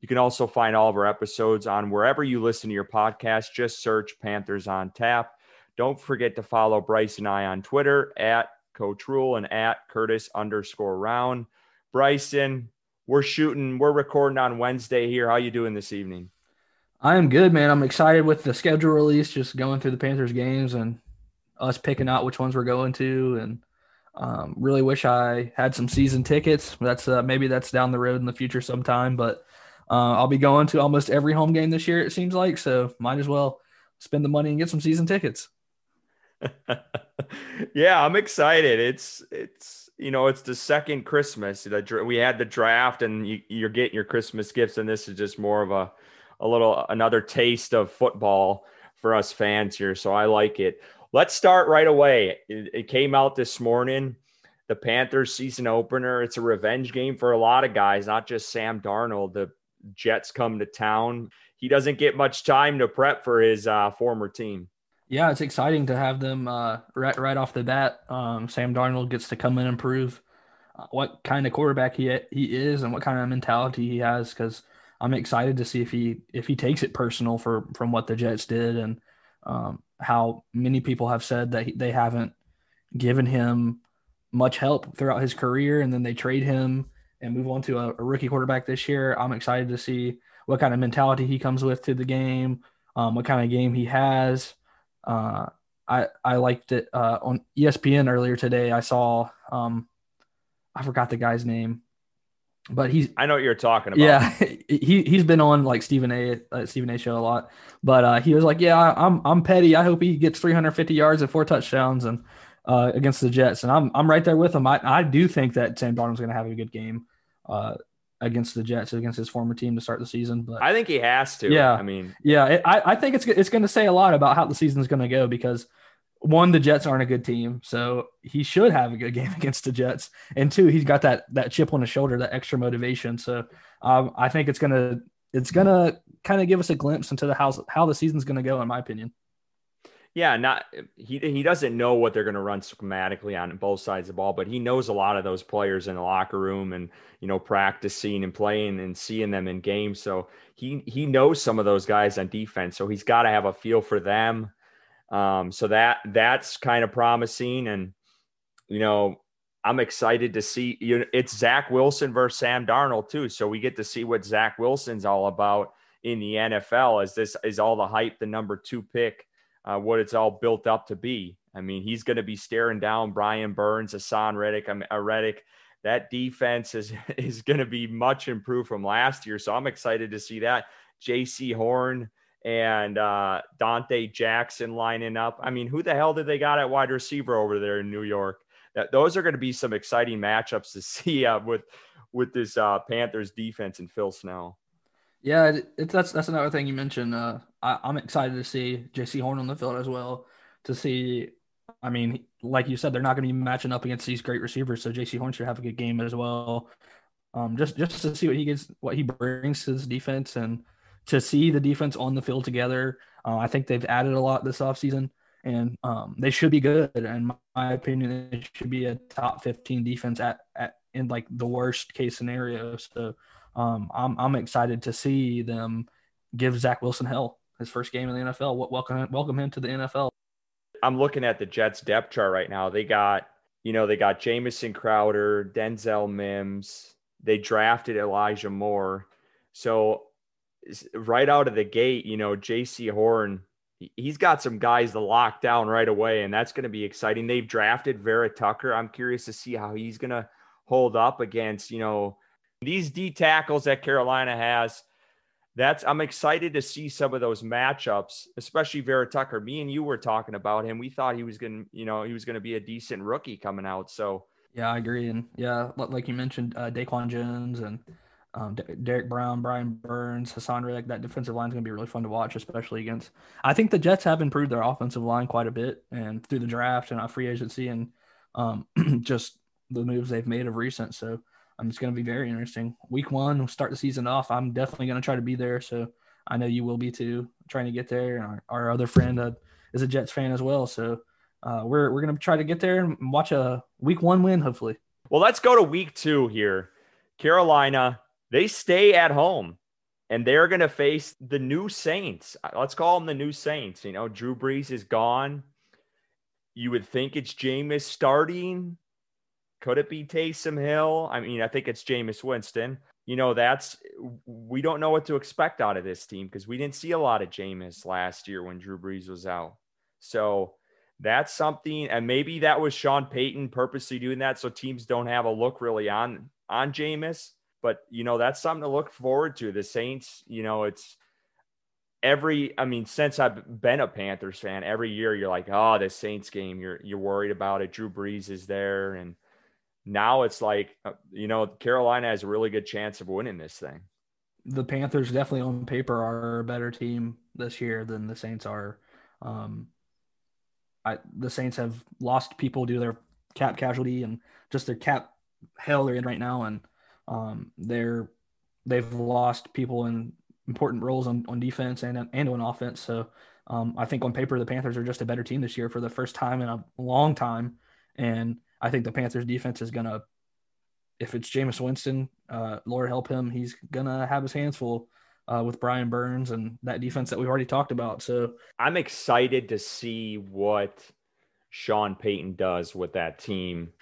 You can also find all of our episodes on wherever you listen to your podcast. Just search Panthers on Tap. Don't forget to follow Bryce and I on Twitter at Coach Rule and at Curtis underscore round. Bryson, we're shooting, we're recording on Wednesday here. How you doing this evening? I am good, man. I'm excited with the schedule release, just going through the Panthers games and us picking out which ones we're going to. And um, really wish I had some season tickets. That's uh, maybe that's down the road in the future sometime, but uh, I'll be going to almost every home game this year, it seems like. So might as well spend the money and get some season tickets. yeah, I'm excited. It's, it's, you know, it's the second Christmas. We had the draft and you, you're getting your Christmas gifts, and this is just more of a, a little, another taste of football for us fans here. So I like it. Let's start right away. It, it came out this morning the Panthers season opener. It's a revenge game for a lot of guys, not just Sam Darnold. The Jets come to town. He doesn't get much time to prep for his uh, former team. Yeah, it's exciting to have them uh, right right off the bat. Um, Sam Darnold gets to come in and prove uh, what kind of quarterback he he is and what kind of mentality he has. Because I'm excited to see if he if he takes it personal for from what the Jets did and um, how many people have said that he, they haven't given him much help throughout his career, and then they trade him and move on to a, a, rookie quarterback this year. I'm excited to see what kind of mentality he comes with to the game, um, what kind of game he has. Uh, I I liked it uh, on ESPN earlier today. I saw um, I forgot the guy's name, but he's I know what you're talking about. Yeah, he he's been on like Stephen A. Uh, Stephen A. show a lot, but uh, he was like, yeah, I'm I'm petty. I hope he gets 350 yards and four touchdowns and uh, against the Jets, and I'm I'm right there with him. I I do think that Sam Darnold's going to have a good game uh, against the Jets, against his former team to start the season. But I think he has to. Yeah, I mean, yeah, it, I I think it's it's going to say a lot about how the season's going to go because one, the Jets aren't a good team, so he should have a good game against the Jets, and two, he's got that that chip on his shoulder, that extra motivation. So um, I think it's gonna it's gonna kind of give us a glimpse into the house how the season's gonna go, in my opinion. Yeah, not he he doesn't know what they're going to run schematically on both sides of the ball, but he knows a lot of those players in the locker room and you know practicing and playing and seeing them in games. So he he knows some of those guys on defense. So he's got to have a feel for them. Um, so that that's kind of promising, and you know I'm excited to see. You know, it's Zach Wilson versus Sam Darnold too, so we get to see what Zach Wilson's all about in the NFL. As this is all the hype, the number two pick uh, what it's all built up to be. I mean, he's going to be staring down Brian Burns, Haason Reddick, I mean, uh, Reddick. That defense is is going to be much improved from last year, so I'm excited to see that. Jaycee Horn and uh, Donte Jackson lining up. I mean, who the hell did they got at wide receiver over there in New York? That those are going to be some exciting matchups to see uh, with with this uh, Panthers defense and Phil Snow. Yeah, it's that's that's another thing you mentioned. Uh, I, am excited to see Jaycee Horn on the field as well. To see, I mean, like you said, they're not going to be matching up against these great receivers, so Jaycee Horn should have a good game as well. Um, just just to see what he gets, what he brings to his defense, and to see the defense on the field together. Uh, I think they've added a lot this offseason, and um, they should be good. In my opinion, it should be a top 15 defense at, at in like the worst case scenario. So um, I'm I'm excited to see them give Zach Wilson hell his first game in the NFL. Welcome welcome him to the NFL. I'm looking at the Jets depth chart right now. They got you know they got Jamison Crowder, Denzel Mims. They drafted Elijah Moore. So right out of the gate, you know Jaycee Horn. He's got some guys to lock down right away, and that's going to be exciting. They've drafted Vera Tucker. I'm curious to see how he's going to hold up against, you know, these D tackles that Carolina has, that's I'm excited to see some of those matchups, especially Vera Tucker. Me and you were talking about him. We thought he was going to, you know, he was going to be a decent rookie coming out. So yeah, I agree. And yeah, like you mentioned, uh, Daquan Jones and um, D- Derrick Brown, Brian Burns, Haason Reddick. That defensive line is going to be really fun to watch, especially against. I think the Jets have improved their offensive line quite a bit, and through the draft and our free agency and um, just the moves they've made of recent. So um, it's going to be very interesting. Week one, we'll start the season off. I'm definitely going to try to be there. So I know you will be too, trying to get there. Our, our other friend uh, is a Jets fan as well. So uh, we're we're going to try to get there and watch a week one win, hopefully. Well, let's go to week two here. Carolina, they stay at home and they're going to face the new Saints. Let's call them the new Saints. You know, Drew Brees is gone. You would think it's Jameis starting. Could it be Taysom Hill? I mean, I think it's Jameis Winston. You know, that's we don't know what to expect out of this team because we didn't see a lot of Jameis last year when Drew Brees was out. So that's something, and maybe that was Sean Payton purposely doing that so teams don't have a look really on on Jameis. But you know, that's something to look forward to. The Saints, you know, it's every I mean, since I've been a Panthers fan, every year you're like, ah, oh, the Saints game, you're you're worried about it. Drew Brees is there, and now it's like, uh, you know, Carolina has a really good chance of winning this thing. The Panthers definitely on paper are a better team this year than the Saints are. Um, I, the Saints have lost people due to their cap casualty and just their cap hell they're in right now, and um, they're they've lost people in important roles on, on defense and and on offense. So um, I think on paper the Panthers are just a better team this year for the first time in a long time, and I think the Panthers defense is gonna, if it's Jameis Winston, uh, Lord help him, he's gonna have his hands full. Uh, with Brian Burns and that defense that we've already talked about. So I'm excited to see what Sean Payton does with that team.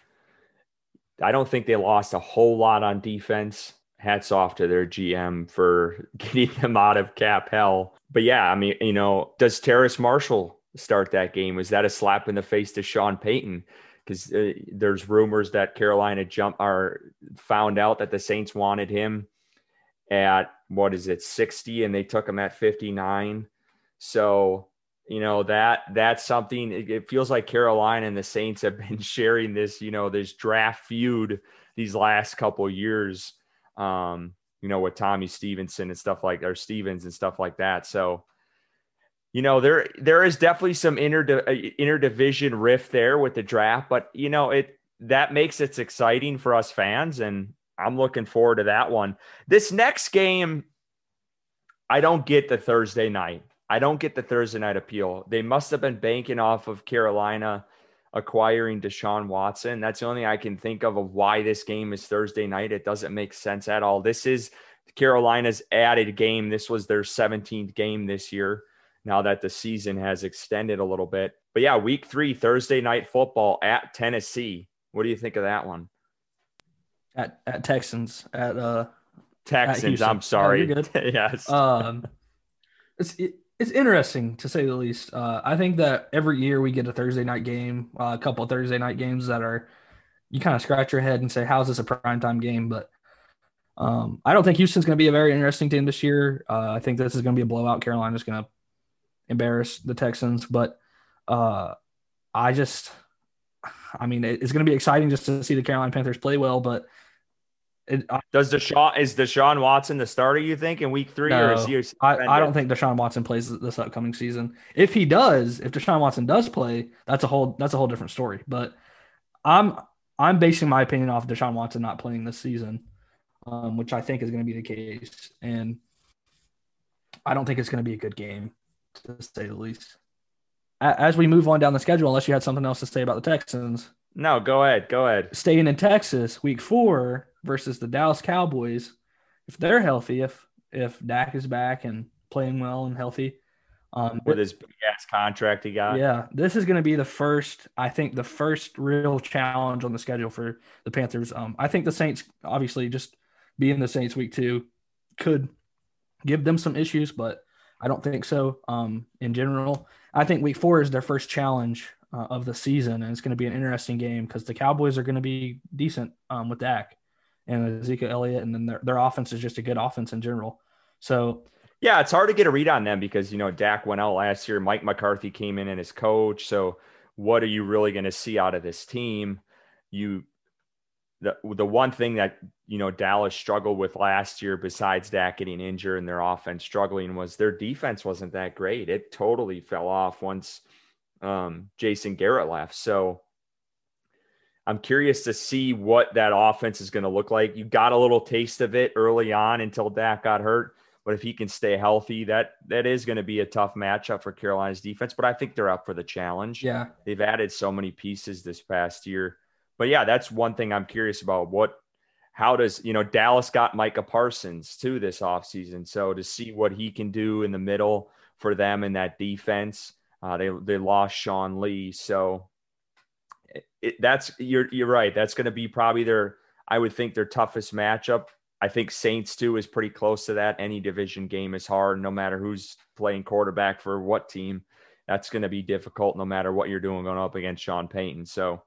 I don't think they lost a whole lot on defense. Hats off to their GM for getting them out of cap hell. But yeah, I mean, you know, does Terrace Marshall start that game? Was that a slap in the face to Sean Payton? Because uh, there's rumors that Carolina jump are found out that the Saints wanted him at what is it 60 and they took him at 59 so you know that that's something it, it feels like Carolina and the Saints have been sharing this you know this draft feud these last couple years um you know with Tommy Stevenson and stuff like or Stevens and stuff like that. So you know there there is definitely some inter uh, interdivision rift there with the draft, but you know it that makes it exciting for us fans, and I'm looking forward to that one. This next game, I don't get the Thursday night. I don't get the Thursday night appeal. They must have been banking off of Carolina acquiring Deshaun Watson. That's the only I can think of of why this game is Thursday night. It doesn't make sense at all. This is Carolina's added game. This was their 17th game this year now that the season has extended a little bit. But yeah, week three, Thursday night football at Tennessee. What do you think of that one? At at Texans at uh Texans. At I'm sorry. Oh, yes. Um, it's it, it's interesting to say the least. Uh, I think that every year we get a Thursday night game, uh, a couple of Thursday night games that are you kind of scratch your head and say, "How's this a primetime game?" But um, I don't think Houston's going to be a very interesting team this year. Uh, I think this is going to be a blowout. Carolina's going to embarrass the Texans. But uh, I just, I mean, it's going to be exciting just to see the Carolina Panthers play well. But it, does Deshaun is Deshaun Watson the starter? You think in Week Three, no, or is he? I, I don't think Deshaun Watson plays this upcoming season. If he does, if Deshaun Watson does play, that's a whole that's a whole different story. But I'm I'm basing my opinion off Deshaun Watson not playing this season, um, which I think is going to be the case, and I don't think it's going to be a good game to say the least. As we move on down the schedule, unless you had something else to say about the Texans. No, go ahead. Go ahead. Staying in Texas, week four versus the Dallas Cowboys. If they're healthy, if if Dak is back and playing well and healthy, um, with his big ass contract he got. Yeah, this is going to be the first, I think, the first real challenge on the schedule for the Panthers. Um, I think the Saints, obviously, just being the Saints week two, could give them some issues, but I don't think so. Um, in general, I think Week Four is their first challenge uh, of the season, and it's going to be an interesting game because the Cowboys are going to be decent um, with Dak and Ezekiel Elliott, and then their their offense is just a good offense in general. So. Yeah, it's hard to get a read on them because you know Dak went out last year. Mike McCarthy came in and his coach. So, what are you really going to see out of this team? You the the one thing that you know Dallas struggled with last year, besides Dak getting injured and their offense struggling, was their defense wasn't that great. It totally fell off once um, Jason Garrett left. So I'm curious to see what that offense is going to look like. You got a little taste of it early on until Dak got hurt, but if he can stay healthy, that that is going to be a tough matchup for Carolina's defense. But I think they're up for the challenge. Yeah, they've added so many pieces this past year but yeah, that's one thing I'm curious about. What, how does, you know, Dallas got Micah Parsons too this offseason. So to see what he can do in the middle for them in that defense, uh, they, they lost Sean Lee. So it, that's, you're, you're right. That's going to be probably their, I would think their toughest matchup. I think Saints too is pretty close to that. Any division game is hard, no matter who's playing quarterback for what team. That's going to be difficult, no matter what you're doing going up against Sean Payton. So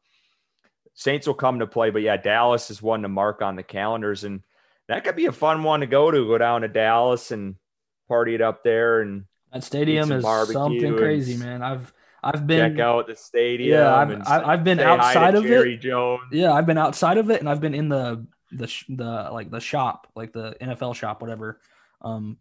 Saints will come to play, but yeah, Dallas is one to mark on the calendars, and that could be a fun one to go to. Go down to Dallas and party it up there, and that stadium is something crazy, man. I've I've been check out the stadium. Yeah, I've, I've been outside of Jerry it. Jones. Yeah, I've been outside of it, and I've been in the the the like the shop, like the NFL shop, whatever, um,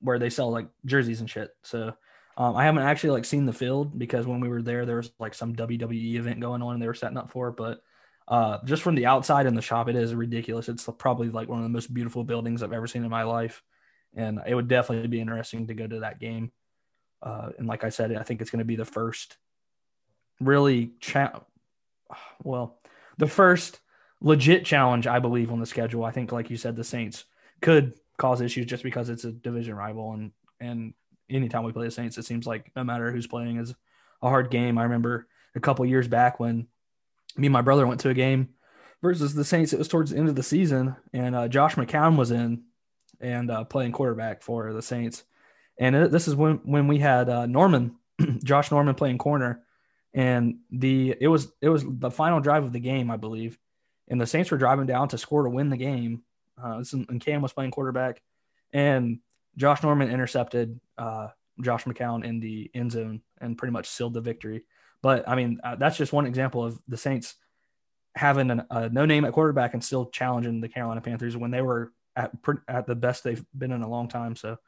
where they sell like jerseys and shit. So um, I haven't actually like seen the field because when we were there, there was like some WWE event going on and they were setting up for it. But uh, just from the outside in the shop, it is ridiculous. It's probably like one of the most beautiful buildings I've ever seen in my life, and it would definitely be interesting to go to that game. Uh, and like I said, I think it's going to be the first really cha- well, the first legit challenge I believe on the schedule. I think, like you said, the Saints could cause issues just because it's a division rival and and anytime we play the Saints, it seems like no matter who's playing is a hard game. I remember a couple years back when me and my brother went to a game versus the Saints. It was towards the end of the season, and uh, Josh McCown was in and uh, playing quarterback for the Saints. And it, this is when when we had uh, Norman, Josh Norman playing corner, and the it was it was the final drive of the game, I believe, and the Saints were driving down to score to win the game. Uh, and Cam was playing quarterback, and Josh Norman intercepted uh, Josh McCown in the end zone and pretty much sealed the victory. But I mean, uh, that's just one example of the Saints having an, a no name at quarterback and still challenging the Carolina Panthers when they were at at the best they've been in a long time. So,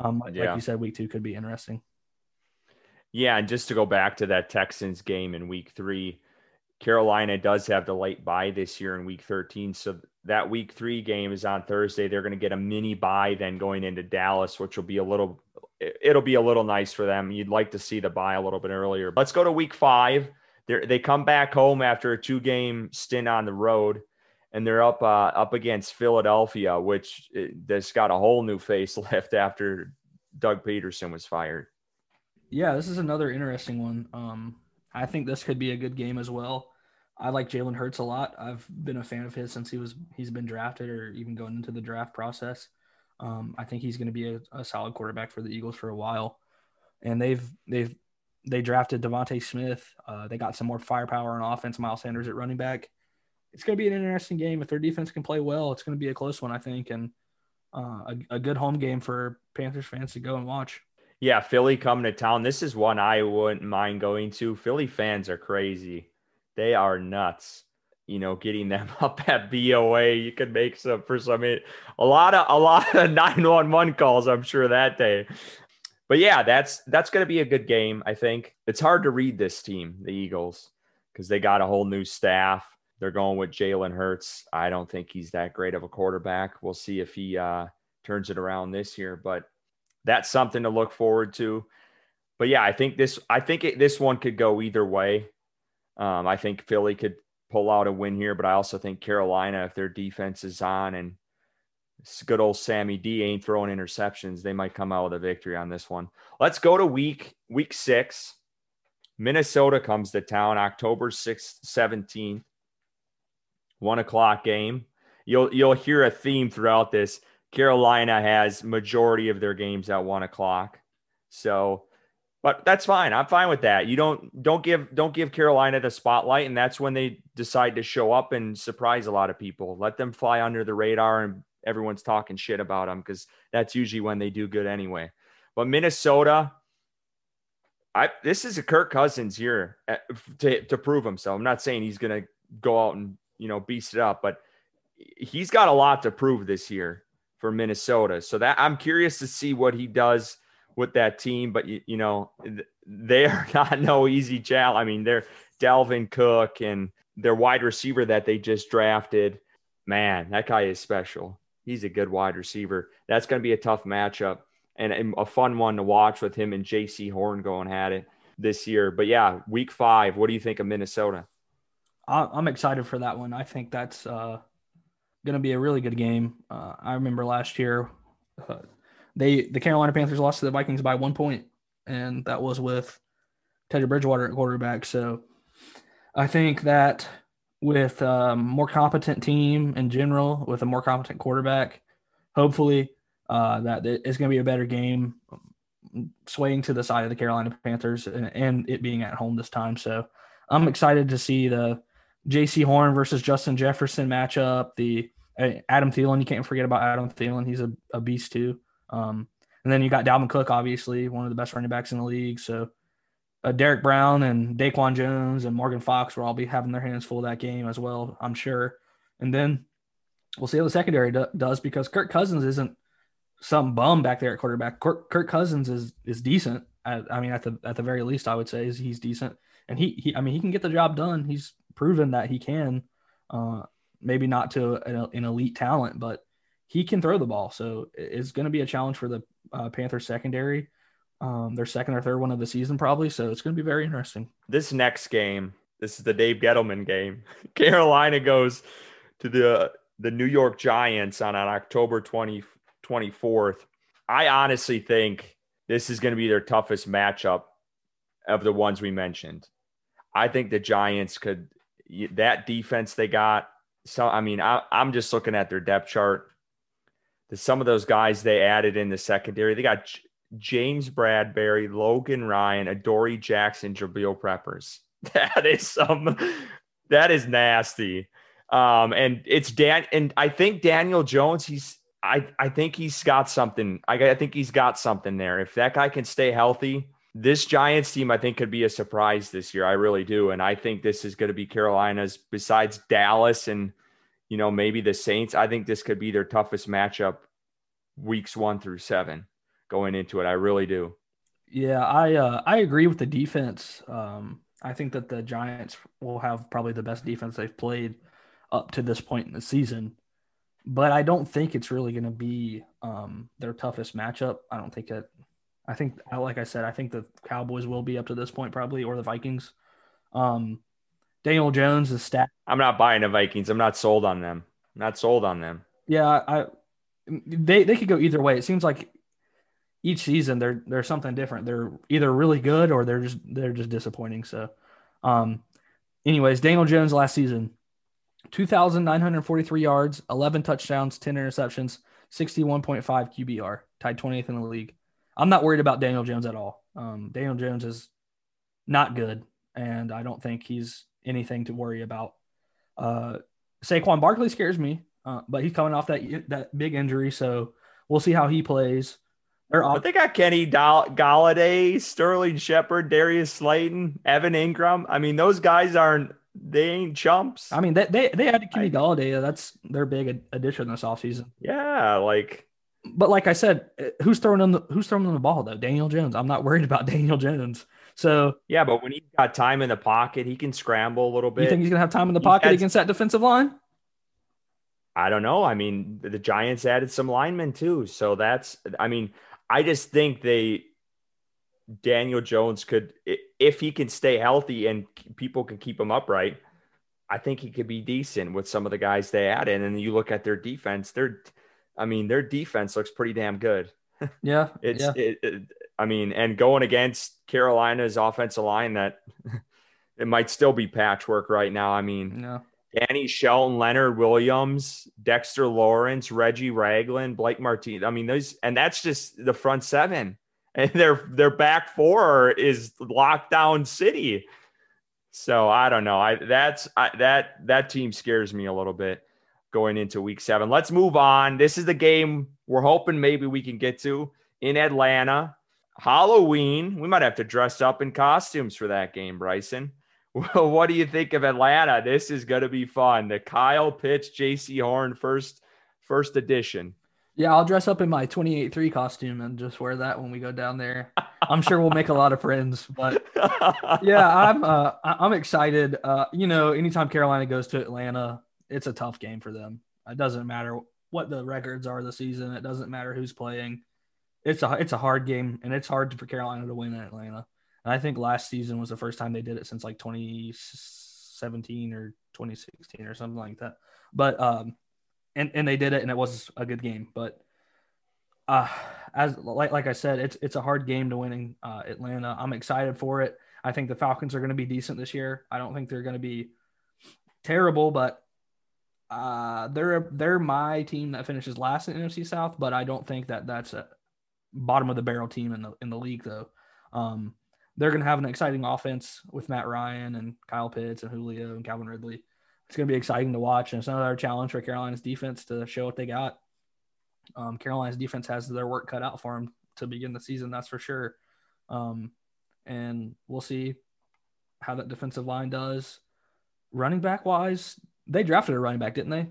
um, yeah. like you said, week two could be interesting. Yeah, and just to go back to that Texans game in week three, Carolina does have the late bye this year in week 13. So that week three game is on Thursday. They're going to get a mini bye then going into Dallas, which will be a little, it'll be a little nice for them. You'd like to see the bye a little bit earlier. Let's go to week five. They're, they come back home after a two game stint on the road and they're up, uh, up against Philadelphia, which has got a whole new facelift after Doug Pederson was fired. Yeah, this is another interesting one. Um, I think this could be a good game as well. I like Jalen Hurts a lot. I've been a fan of his since he was he's been drafted or even going into the draft process. Um, I think he's going to be a, a, solid quarterback for the Eagles for a while. And they've they've they drafted DeVonta Smith. Uh, they got some more firepower on offense. Miles Sanders at running back. It's going to be an interesting game. If their defense can play well, it's going to be a close one, I think, and uh, a, a good home game for Panthers fans to go and watch. Yeah, Philly coming to town. This is one I wouldn't mind going to. Philly fans are crazy. They are nuts. You know, getting them up at BOA, you could make some for some a lot of a lot of 911 calls, I'm sure that day. But yeah, that's that's gonna be a good game, I think. It's hard to read this team, the Eagles, because they got a whole new staff. They're going with Jalen Hurts. I don't think he's that great of a quarterback. We'll see if he uh, turns it around this year, but that's something to look forward to. But yeah, I think this I think it, this one could go either way. Um, I think Philly could pull out a win here, but I also think Carolina, if their defense is on and good old Sammy D ain't throwing interceptions, they might come out with a victory on this one. Let's go to week week six. Minnesota comes to town October 6th, 17th. One o'clock game. You'll you'll hear a theme throughout this. Carolina has majority of their games at one o'clock. So but that's fine. I'm fine with that. You don't don't give don't give Carolina the spotlight, and that's when they decide to show up and surprise a lot of people. Let them fly under the radar, and everyone's talking shit about them because that's usually when they do good anyway. But Minnesota, I this is a Kirk Cousins year uh, to to prove himself. I'm not saying he's gonna go out and you know, beast it up. But he's got a lot to prove this year for Minnesota. So that I'm curious to see what he does with that team. But you, you know, they are not no easy challenge. I mean, they're Dalvin Cook and their wide receiver that they just drafted. Man, that guy is special. He's a good wide receiver. That's going to be a tough matchup and a fun one to watch with him and Jaycee Horn going at it this year. But yeah, week five, what do you think of Minnesota? I'm excited for that one. I think that's uh, going to be a really good game. Uh, I remember last year, uh, they the Carolina Panthers lost to the Vikings by one point, and that was with Teddy Bridgewater at quarterback. So I think that with a um, more competent team in general, with a more competent quarterback, hopefully uh, that it's going to be a better game, swaying to the side of the Carolina Panthers and, and it being at home this time. So I'm excited to see the Jaycee Horn versus Justin Jefferson matchup. The uh, Adam Thielen, you can't forget about Adam Thielen. He's a, a beast too. Um, and then you got Dalvin Cook, obviously one of the best running backs in the league. So uh, Derrick Brown and Daquan Jones and Morgan Fox will all be having their hands full that game as well, I'm sure. And then we'll see how the secondary do- does because Kirk Cousins isn't some bum back there at quarterback. Kirk, Kirk Cousins is is decent. I, I, mean, at the at the very least, I would say is he's decent, and he, he I mean, he can get the job done. He's proven that he can. Uh, maybe not to an, an, elite talent, but he can throw the ball. So it's going to be a challenge for the uh, Panthers secondary. Um, their second or third one of the season, probably. So it's going to be very interesting. This next game, this is the Dave Gettleman game. Carolina goes to the the New York Giants on, on October 20, 24th. I honestly think this is going to be their toughest matchup of the ones we mentioned. I think the Giants could that defense they got. So I mean, I, am just looking at their depth chart. Some of those guys they added in the secondary, they got J- James Bradberry, Logan Ryan, Adoree Jackson, Jabrill Peppers. That is some. That is nasty. Um, and it's Dan, and I think Daniel Jones. He's. I I think he's got something. I, I think he's got something there. If that guy can stay healthy, this Giants team, I think, could be a surprise this year. I really do. And I think this is going to be Carolina's, besides Dallas and, you know, maybe the Saints, I think this could be their toughest matchup weeks one through seven going into it. I really do. Yeah, I uh, I agree with the defense. Um, I think that the Giants will have probably the best defense they've played up to this point in the season, but I don't think it's really going to be um, their toughest matchup. I don't think it I think, like I said, I think the Cowboys will be up to this point probably, or the Vikings. Um, Daniel Jones is stat. I'm not buying the Vikings. I'm not sold on them. I'm not sold on them. Yeah, I they they could go either way. It seems like each season they're they're something different. They're either really good or they're just they're just disappointing. So, um, anyways, Daniel Jones last season, two thousand nine hundred forty three yards, eleven touchdowns, ten interceptions, sixty one point five QBR, tied twentieth in the league. I'm not worried about Daniel Jones at all. Um, Daniel Jones is not good, and I don't think he's anything to worry about. Uh, Saquon Barkley scares me, uh, but he's coming off that that big injury, so we'll see how he plays. But they got Kenny Golladay, Sterling Shepard, Darius Slayton, Evan Engram. I mean, those guys aren't they ain't chumps. I mean, they they, they added Kenny I, Golladay. That's their big addition this offseason. Yeah, like but like I said, uh, who's throwing the who's throwing them the ball though? Daniel Jones. I'm not worried about Daniel Jones. So yeah, but when he's got time in the pocket, he can scramble a little bit. You think he's gonna have time in the pocket against that defensive line? I don't know. I mean, the Giants added some linemen too, so that's. I mean, I just think they Daniel Jones could, if he can stay healthy and people can keep him upright, I think he could be decent with some of the guys they added. And you look at their defense; they're I mean, their defense looks pretty damn good. Yeah, it's. Yeah. It, it, I mean, and going against Carolina's offensive line, that it might still be patchwork right now. I mean, no. Danny Shelton, Leonard Williams, Dexter Lawrence, Reggie Ragland, Blake Martinez. I mean, those, and that's just the front seven, and their their back four is lockdown city. So I don't know. I that's I, that that team scares me a little bit going into week seven. Let's move on. This is the game we're hoping maybe we can get to in Atlanta. Halloween. We might have to dress up in costumes for that game, Bryson. Well, what do you think of Atlanta? This is going to be fun. The Kyle Pitts, Jaycee Horn first first edition. Yeah, I'll dress up in my 28-3 costume and just wear that when we go down there. I'm sure we'll make a lot of friends, but yeah, I'm uh, I'm excited. Uh, you know, anytime Carolina goes to Atlanta, it's a tough game for them. It doesn't matter what the records are the season. It doesn't matter who's playing. It's a it's a hard game, and it's hard for Carolina to win in Atlanta. And I think last season was the first time they did it since like 2017 or 2016 or something like that. But um, and and they did it, and it was a good game. But uh, as like like I said, it's it's a hard game to win in uh, Atlanta. I'm excited for it. I think the Falcons are going to be decent this year. I don't think they're going to be terrible, but uh, they're they're my team that finishes last in NFC South. But I don't think that that's a bottom of the barrel team in the in the league though. Um, they're going to have an exciting offense with Matt Ryan and Kyle Pitts and Julio and Calvin Ridley. It's going to be exciting to watch, and it's another challenge for Carolina's defense to show what they got. Um, Carolina's defense has their work cut out for them to begin the season, that's for sure. Um, and we'll see how that defensive line does. Running back wise, they drafted a running back, didn't they?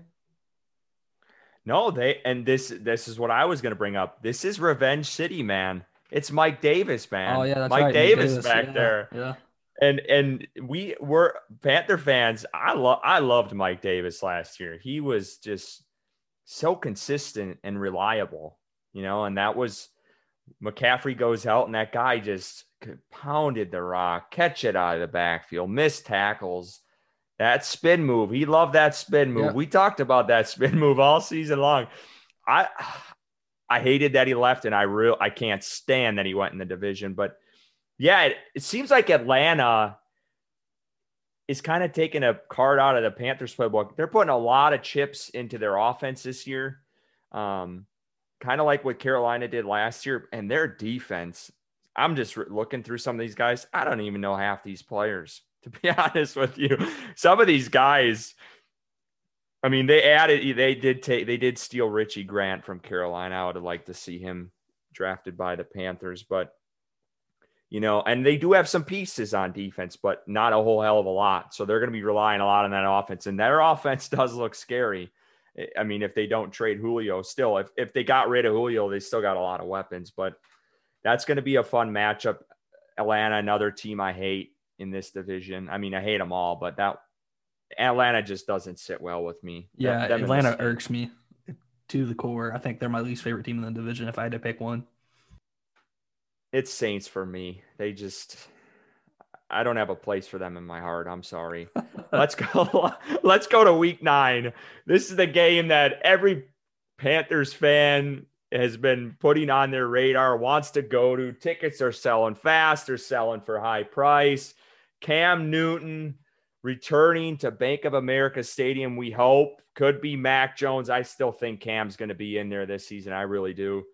No, they and this this is what I was going to bring up. This is Revenge City, man. It's Mike Davis, man. Oh yeah, that's Mike right. Davis, Davis, back yeah, there. Yeah. And and we were Panther fans. I love I loved Mike Davis last year. He was just so consistent and reliable, you know, and that was McCaffrey goes out and that guy just pounded the rock, catch it out of the backfield, missed tackles. That spin move, he loved that spin move. Yeah. We talked about that spin move all season long. I I hated that he left, and I real I can't stand that he went in the division. But yeah, it, it seems like Atlanta is kind of taking a card out of the Panthers playbook. They're putting a lot of chips into their offense this year, um, kind of like what Carolina did last year. And their defense, I'm just re- looking through some of these guys. I don't even know half these players, to be honest with you. Some of these guys. I mean, they added, they did take, they did steal Richie Grant from Carolina. I would have liked to see him drafted by the Panthers, but you know, and they do have some pieces on defense, but not a whole hell of a lot. So they're going to be relying a lot on that offense, and their offense does look scary. I mean, if they don't trade Julio, still, if if they got rid of Julio, they still got a lot of weapons. But that's going to be a fun matchup. Atlanta, another team I hate in this division. I mean, I hate them all, but that Atlanta just doesn't sit well with me. Yeah, Them Atlanta irks me to the core. I think they're my least favorite team in the division if I had to pick one. it's Saints for me. They just I don't have a place for them in my heart. I'm sorry. let's go let's go to week 9. This is the game that every Panthers fan has been putting on their radar, wants to go to. Tickets are selling fast, they're selling for high price. Cam Newton returning to Bank of America Stadium, we hope. Could be Mac Jones. I still think Cam's going to be in there this season. I really do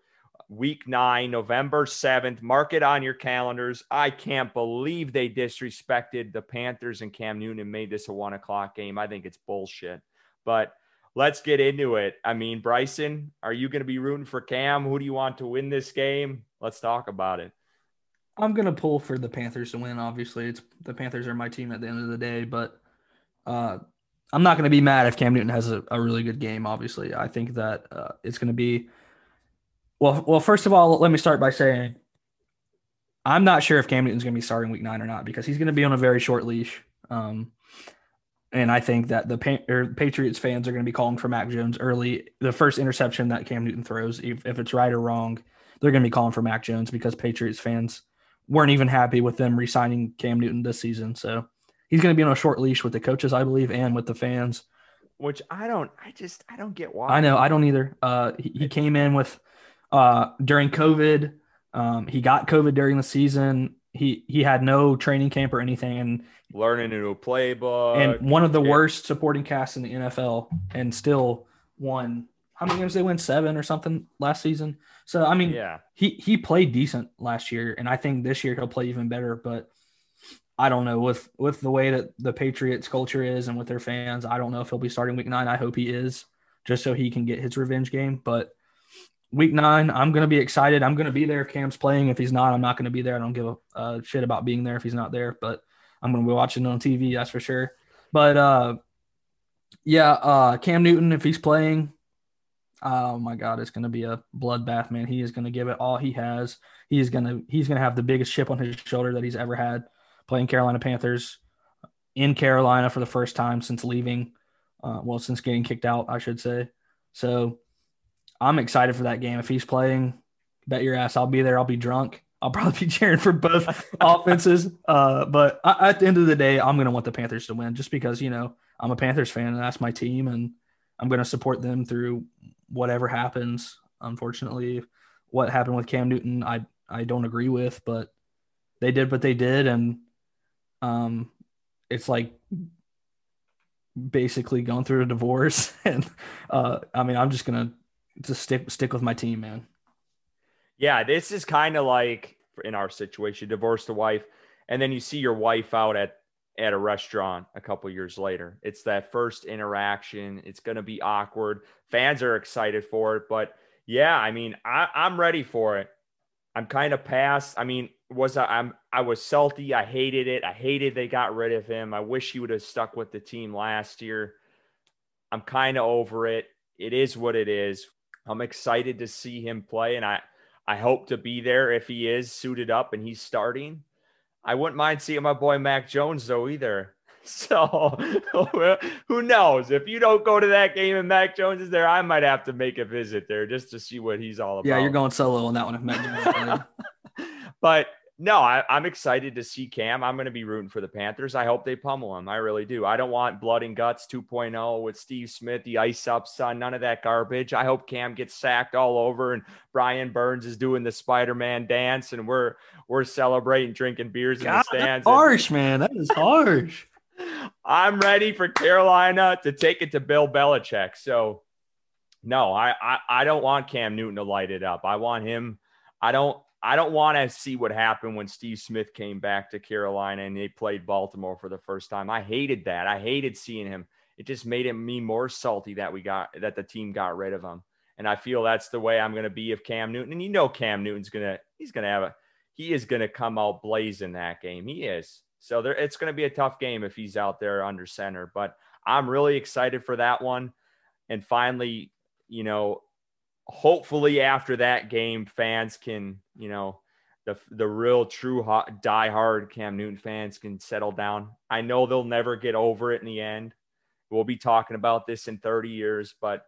week nine, November 7th. Mark it on your calendars. I can't believe they disrespected the Panthers and Cam Newton and made this a one o'clock game. I think it's bullshit. But let's get into it. I mean, Bryson, are you going to be rooting for Cam? Who do you want to win this game? Let's talk about it. I'm gonna pull for the Panthers to win. Obviously, it's the Panthers are my team at the end of the day, but uh, I'm not gonna be mad if Cam Newton has a, a really good game. Obviously, I think that uh, it's gonna be. Well, well, first of all, let me start by saying I'm not sure if Cam Newton's gonna be starting Week Nine or not because he's gonna be on a very short leash. Um, and I think that the Patriots fans are going to be calling for Mac Jones early. The first interception that Cam Newton throws, if, if it's right or wrong, they're going to be calling for Mac Jones because Patriots fans weren't even happy with them re-signing Cam Newton this season. So he's going to be on a short leash with the coaches, I believe, and with the fans. Which I don't, I just, I don't get why. I know I don't either. Uh, he, he came in with uh, during COVID. Um, he got COVID during the season. He he had no training camp or anything, and Learning a new playbook. and one of the Yeah. worst supporting casts in the NFL, and still won. How many games did they win? Seven or something last season. So I mean, yeah. he he played decent last year, and I think this year he'll play even better. But I don't know with with the way that the Patriots culture is and with their fans, I don't know if he'll be starting Week Nine. I hope he is, just so he can get his revenge game. But Week Nine, I'm gonna be excited. I'm gonna be there if Cam's playing. If he's not, I'm not gonna be there. I don't give a uh, shit about being there if he's not there. But I'm gonna be watching on TV. That's for sure. But uh, yeah, uh, Cam Newton, if he's playing, oh my God, it's gonna be a bloodbath, man. He is gonna give it all he has. He is gonna he's gonna have the biggest chip on his shoulder that he's ever had playing Carolina Panthers in Carolina for the first time since leaving. Uh, well, since getting kicked out, I should say. So I'm excited for that game. If he's playing, bet your ass I'll be there. I'll be drunk. I'll probably be cheering for both offenses. Uh, but I, at the end of the day, I'm going to want the Panthers to win just because, you know, I'm a Panthers fan and that's my team and I'm going to support them through whatever happens. Unfortunately, what happened with Cam Newton, I, I don't agree with, but they did what they did. And um, it's like basically going through a divorce. And uh, I mean, I'm just to just stick, stick with my team, man. Yeah, this is kind of like in our situation, divorce the wife, and then you see your wife out at at a restaurant a couple years later. It's that first interaction. It's going to be awkward. Fans are excited for it, but yeah, I mean, I, I'm ready for it. I'm kind of past. I mean, was I, I'm I was salty. I hated it. I hated they got rid of him. I wish he would have stuck with the team last year. I'm kind of over it. It is what it is. I'm excited to see him play, and I I hope to be there if he is suited up and he's starting. I wouldn't mind seeing my boy Mac Jones though either. So who knows? If you don't go to that game and Mac Jones is there, I might have to make a visit there just to see what he's all about. Yeah, you're going solo on that one if Mac Jones. but no, I, am excited to see Cam. I'm going to be rooting for the Panthers. I hope they pummel him. I really do. I don't want blood and guts 2.0 with Steve Smith, the ice up son, none of that garbage. I hope Cam gets sacked all over and Brian Burns is doing the Spider-Man dance and we're we're celebrating, drinking beers God, in the stands. harsh, and, man. That is harsh. I'm ready for Carolina to take it to Bill Belichick. So no, I, I I don't want Cam Newton to light it up. I want him. I don't I don't want to see what happened when Steve Smith came back to Carolina and they played Baltimore for the first time. I hated that. I hated seeing him. It just made it me more salty that we got that the team got rid of him. And I feel that's the way I'm going to be if Cam Newton. And you know Cam Newton's going to he's going to have a he is going to come out blazing that game. He is. So there it's going to be a tough game if he's out there under center, but I'm really excited for that one. And finally, you know, hopefully after that game, fans can, you know, the the real true hot, die hard Cam Newton fans can settle down. I know they'll never get over it in the end. We'll be talking about this in 30 years, but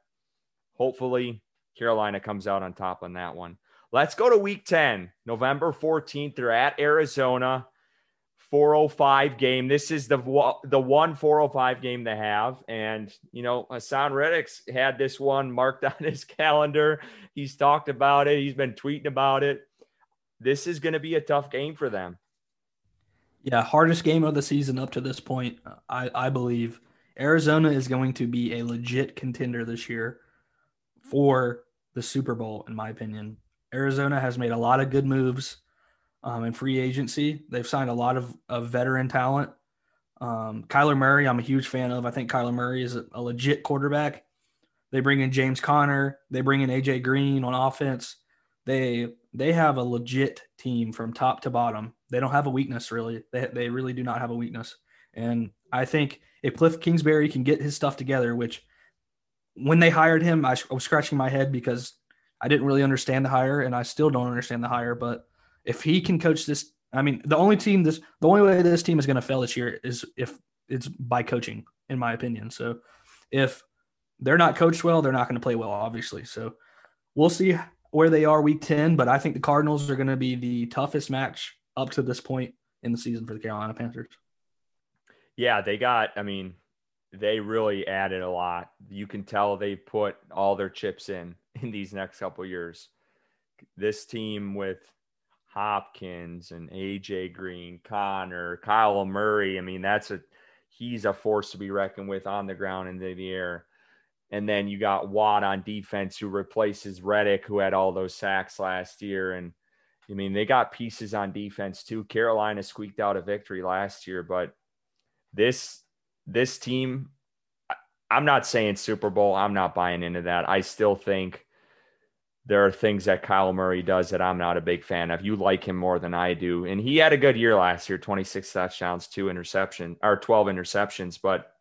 hopefully Carolina comes out on top on that one. Let's go to week 10, November 14th. They're at Arizona. 405 game. This is the the one 405 game they have, and you know Haason Reddick's had this one marked on his calendar. He's talked about it. He's been tweeting about it. This is going to be a tough game for them. Yeah, hardest game of the season up to this point. I I believe Arizona is going to be a legit contender this year for the Super Bowl, in my opinion. Arizona has made a lot of good moves um, in free agency. They've signed a lot of, of veteran talent. Um, Kyler Murray, I'm a huge fan of. I think Kyler Murray is a, a legit quarterback. They bring in James Conner. They bring in AJ Green on offense. They they have a legit team from top to bottom. They don't have a weakness really. They they really do not have a weakness. And I think if Cliff Kingsbury can get his stuff together, which when they hired him, I, I was scratching my head because I didn't really understand the hire, and I still don't understand the hire. But if he can coach this, I mean, the only team this, the only way this team is going to fail this year is if it's by coaching, in my opinion. So if they're not coached well, they're not going to play well, obviously. So we'll see where they are week 10, but I think the Cardinals are going to be the toughest match up to this point in the season for the Carolina Panthers. Yeah, they got, I mean, they really added a lot. You can tell they put all their chips in in these next couple years. This team with Hopkins and AJ Green, Conner, Kyle Murray. I mean, that's a he's a force to be reckoned with on the ground and in the air. And then you got Watt on defense who replaces Reddick, who had all those sacks last year. And I mean, they got pieces on defense too. Carolina squeaked out a victory last year, but this this team, I'm not saying Super Bowl. I'm not buying into that. I still think there are things that Kyle Murray does that I'm not a big fan of. You like him more than I do. And he had a good year last year 26 touchdowns, two interceptions, or 12 interceptions. But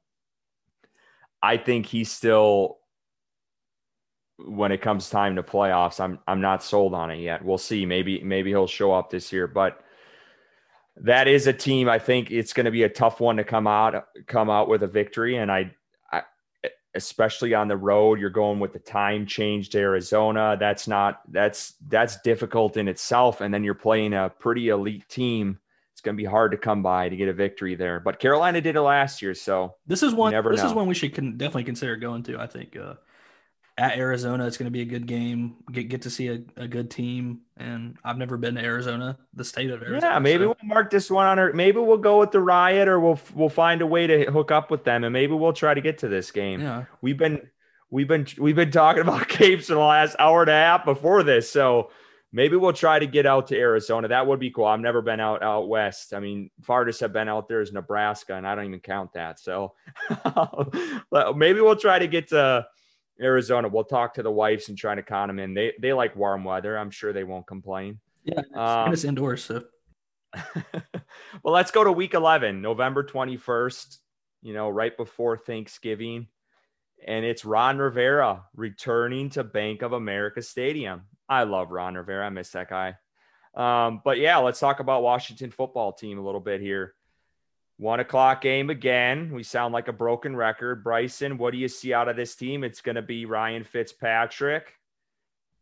I think he's still, when it comes time to playoffs, I'm I'm not sold on it yet. We'll see. Maybe maybe he'll show up this year, but that is a team. I think it's going to be a tough one to come out come out with a victory, and I especially on the road. You're going with the time change to Arizona. That's not that's that's difficult in itself. And then you're playing a pretty elite team. It's going to be hard to come by to get a victory there. But Carolina did it last year, so this is one. This know. is one we should con- definitely consider going to. I think. Uh, at Arizona. It's going to be a good game. Get get to see a, a good team. And I've never been to Arizona, the state of Arizona. Yeah, maybe so. we'll mark this one on our. Maybe we'll go with the Riot, or we'll we'll find a way to hook up with them, and maybe we'll try to get to this game. Yeah, we've been we've been we've been talking about Capes in the last hour and a half before this, so maybe we'll try to get out to Arizona. That would be cool. I've never been out out west. I mean, farthest I've been out there is Nebraska, and I don't even count that. So maybe we'll try to get to Arizona. We'll talk to the wives and try to con them in. They they like warm weather. I'm sure they won't complain. Yeah, um, it's indoors. So. well, let's go to week 11, November 21st. You know, right before Thanksgiving, and it's Ron Rivera returning to Bank of America Stadium. I love Ron Rivera. I miss that guy. Um, but yeah, let's talk about Washington football team a little bit here. One o'clock game again. We sound like a broken record. Bryson, what do you see out of this team? It's going to be Ryan Fitzpatrick.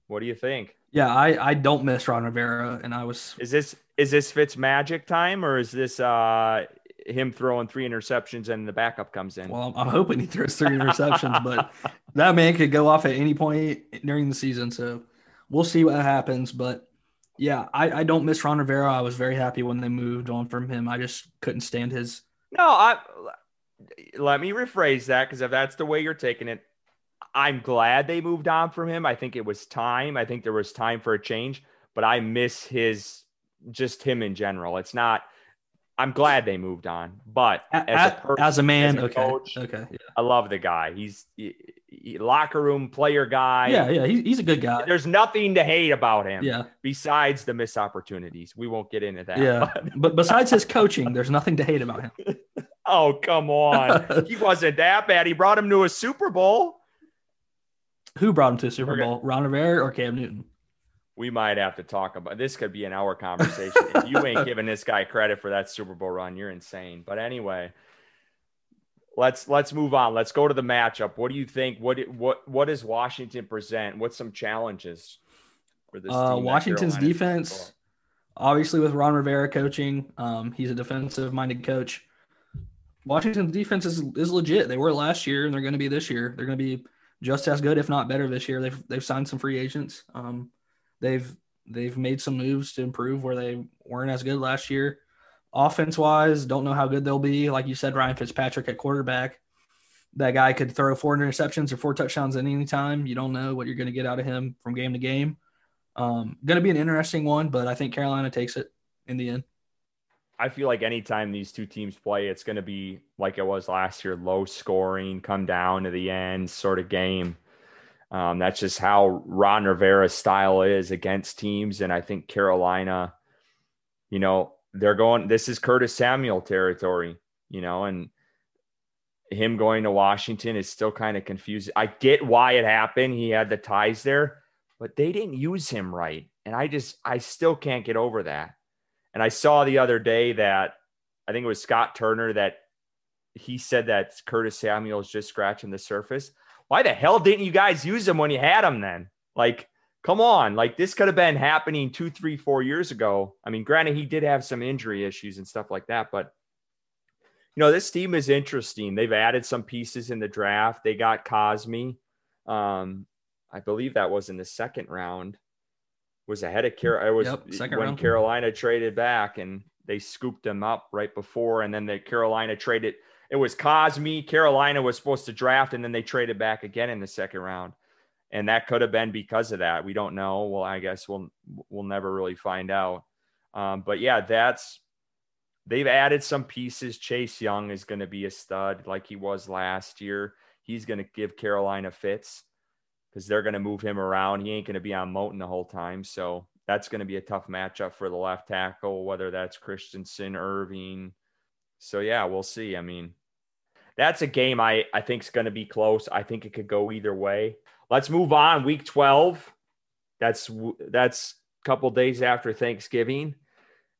What do you think? Yeah, I, I don't miss Ron Rivera, and I was. Is this is this Fitz magic time, or is this uh him throwing three interceptions and the backup comes in? Well, I'm, I'm hoping he throws three interceptions, but that man could go off at any point during the season. So we'll see what happens. But yeah, I, I don't miss Ron Rivera. I was very happy when they moved on from him. I just couldn't stand his. No, I let me rephrase that because if that's the way you're taking it, I'm glad they moved on from him. I think it was time. I think there was time for a change, but I miss his just him in general. It's not. I'm glad they moved on, but as, as, a, person, as a man, as a okay, coach, okay, yeah. I love the guy. He's locker room player guy. Yeah, yeah, he's, he's a good guy. There's nothing to hate about him. Yeah. Besides the missed opportunities, we won't get into that. Yeah, but besides his coaching, there's nothing to hate about him. oh come on, he wasn't that bad. He brought him to a Super Bowl. Who brought him to a Super Bowl? Ron Rivera or Cam Newton? We might have to talk about this. Could be an hour conversation. if you ain't giving this guy credit for that Super Bowl run, you're insane. But anyway let's let's move on. Let's go to the matchup. What do you think? What what what does Washington present? What's some challenges for this? Uh, Washington's defense, obviously with Ron Rivera coaching, um, he's a defensive minded coach. Washington's defense is, is legit. They were last year, and they're going to be this year. They're going to be just as good, if not better, this year. They've they've signed some free agents. Um, they've they've made some moves to improve where they weren't as good last year. Offense wise, don't know how good they'll be. Like you said, Ryan Fitzpatrick at quarterback. That guy could throw four interceptions or four touchdowns at any time. You don't know what you're going to get out of him from game to game. Um, going to be an interesting one, but I think Carolina takes it in the end. I feel like anytime these two teams play, it's going to be like it was last year low scoring, come down to the end sort of game. Um, that's just how Ron Rivera's style is against teams. And I think Carolina, you know, they're going this is Curtis Samuel territory, you know, and him going to Washington is still kind of confusing. I get why it happened. He had the ties there, but they didn't use him right. And I just I still can't get over that. And I saw the other day that I think it was Scott Turner that he said that Curtis Samuel is just scratching the surface. Why the hell didn't you guys use him when you had him then? Like come on, like this could have been happening two, three, four years ago. I mean, granted, he did have some injury issues and stuff like that, but you know, this team is interesting. They've added some pieces in the draft. They got Cosmi. Um, I believe that was in the second round. Was ahead of Carolina. I was yep, when round. Carolina traded back and they scooped them up right before, and then the Carolina traded. It was Cosmi. Carolina was supposed to draft, and then they traded back again in the second round and that could have been because of that. We don't know. Well, I guess we'll we'll never really find out. Um, but yeah, that's they've added some pieces. Chase Young is going to be a stud like he was last year. He's going to give Carolina fits. because they're going to move him around. He ain't going to be on Moton the whole time. So that's going to be a tough matchup for the left tackle, whether that's Christensen, Erving. So yeah, we'll see. I mean, that's a game I, I think is going to be close. I think it could go either way. Let's move on. Week 12. That's that's a couple days after Thanksgiving.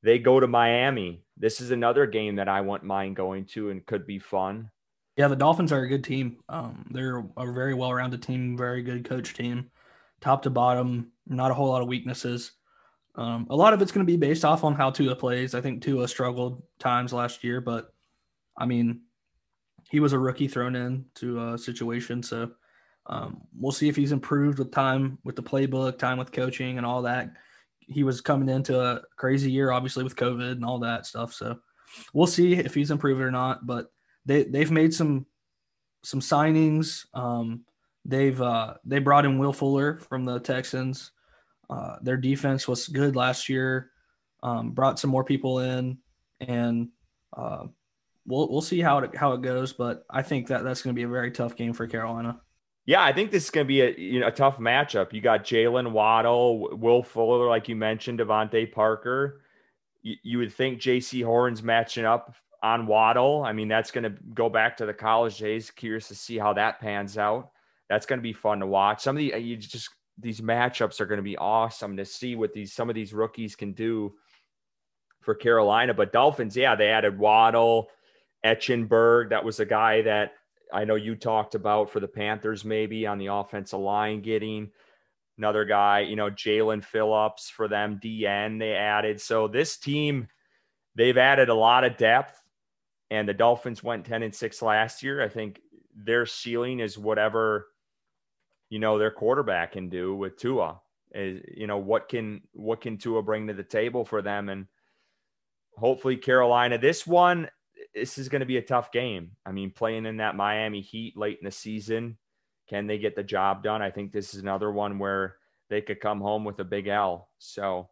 They go to Miami. This is another game that I want mine going to and could be fun. Yeah, the Dolphins are a good team. Um, they're a very well-rounded team, very good coach team, top to bottom. Not a whole lot of weaknesses. Um, a lot of it's going to be based off on how Tua plays. I think Tua struggled times last year, but I mean, he was a rookie thrown in to a situation, so um, we'll see if he's improved with time with the playbook, time with coaching, and all that. He was coming into a crazy year, obviously with COVID and all that stuff. So we'll see if he's improved or not. But they they've made some some signings. Um, they've uh, they brought in Will Fuller from the Texans. Uh, their defense was good last year. Um, brought some more people in, and uh, we'll we'll see how it how it goes. But I think that that's going to be a very tough game for Carolina. Yeah, I think this is going to be a you know a tough matchup. You got Jaylen Waddle, Will Fuller, like you mentioned, DeVante Parker. You, you would think Jaycee Horn's matching up on Waddle. I mean, that's going to go back to the college days. Curious to see how that pans out. That's going to be fun to watch. Some of the uh, you just these matchups are going to be awesome to see what these some of these rookies can do for Carolina. But Dolphins, yeah, they added Waddle, Eichenberg. That was a guy that I know you talked about for the Panthers, maybe on the offensive line getting another guy, you know, Jaelan Phillips for them, DN they added. So this team, they've added a lot of depth and the Dolphins went 10 and 6 last year. I think their ceiling is whatever you know their quarterback can do with Tua. Is you know what can what can Tua bring to the table for them and hopefully Carolina this one this is going to be a tough game. I mean playing in that Miami Heat late in the season, can they get the job done? I think this is another one where they could come home with a big L. So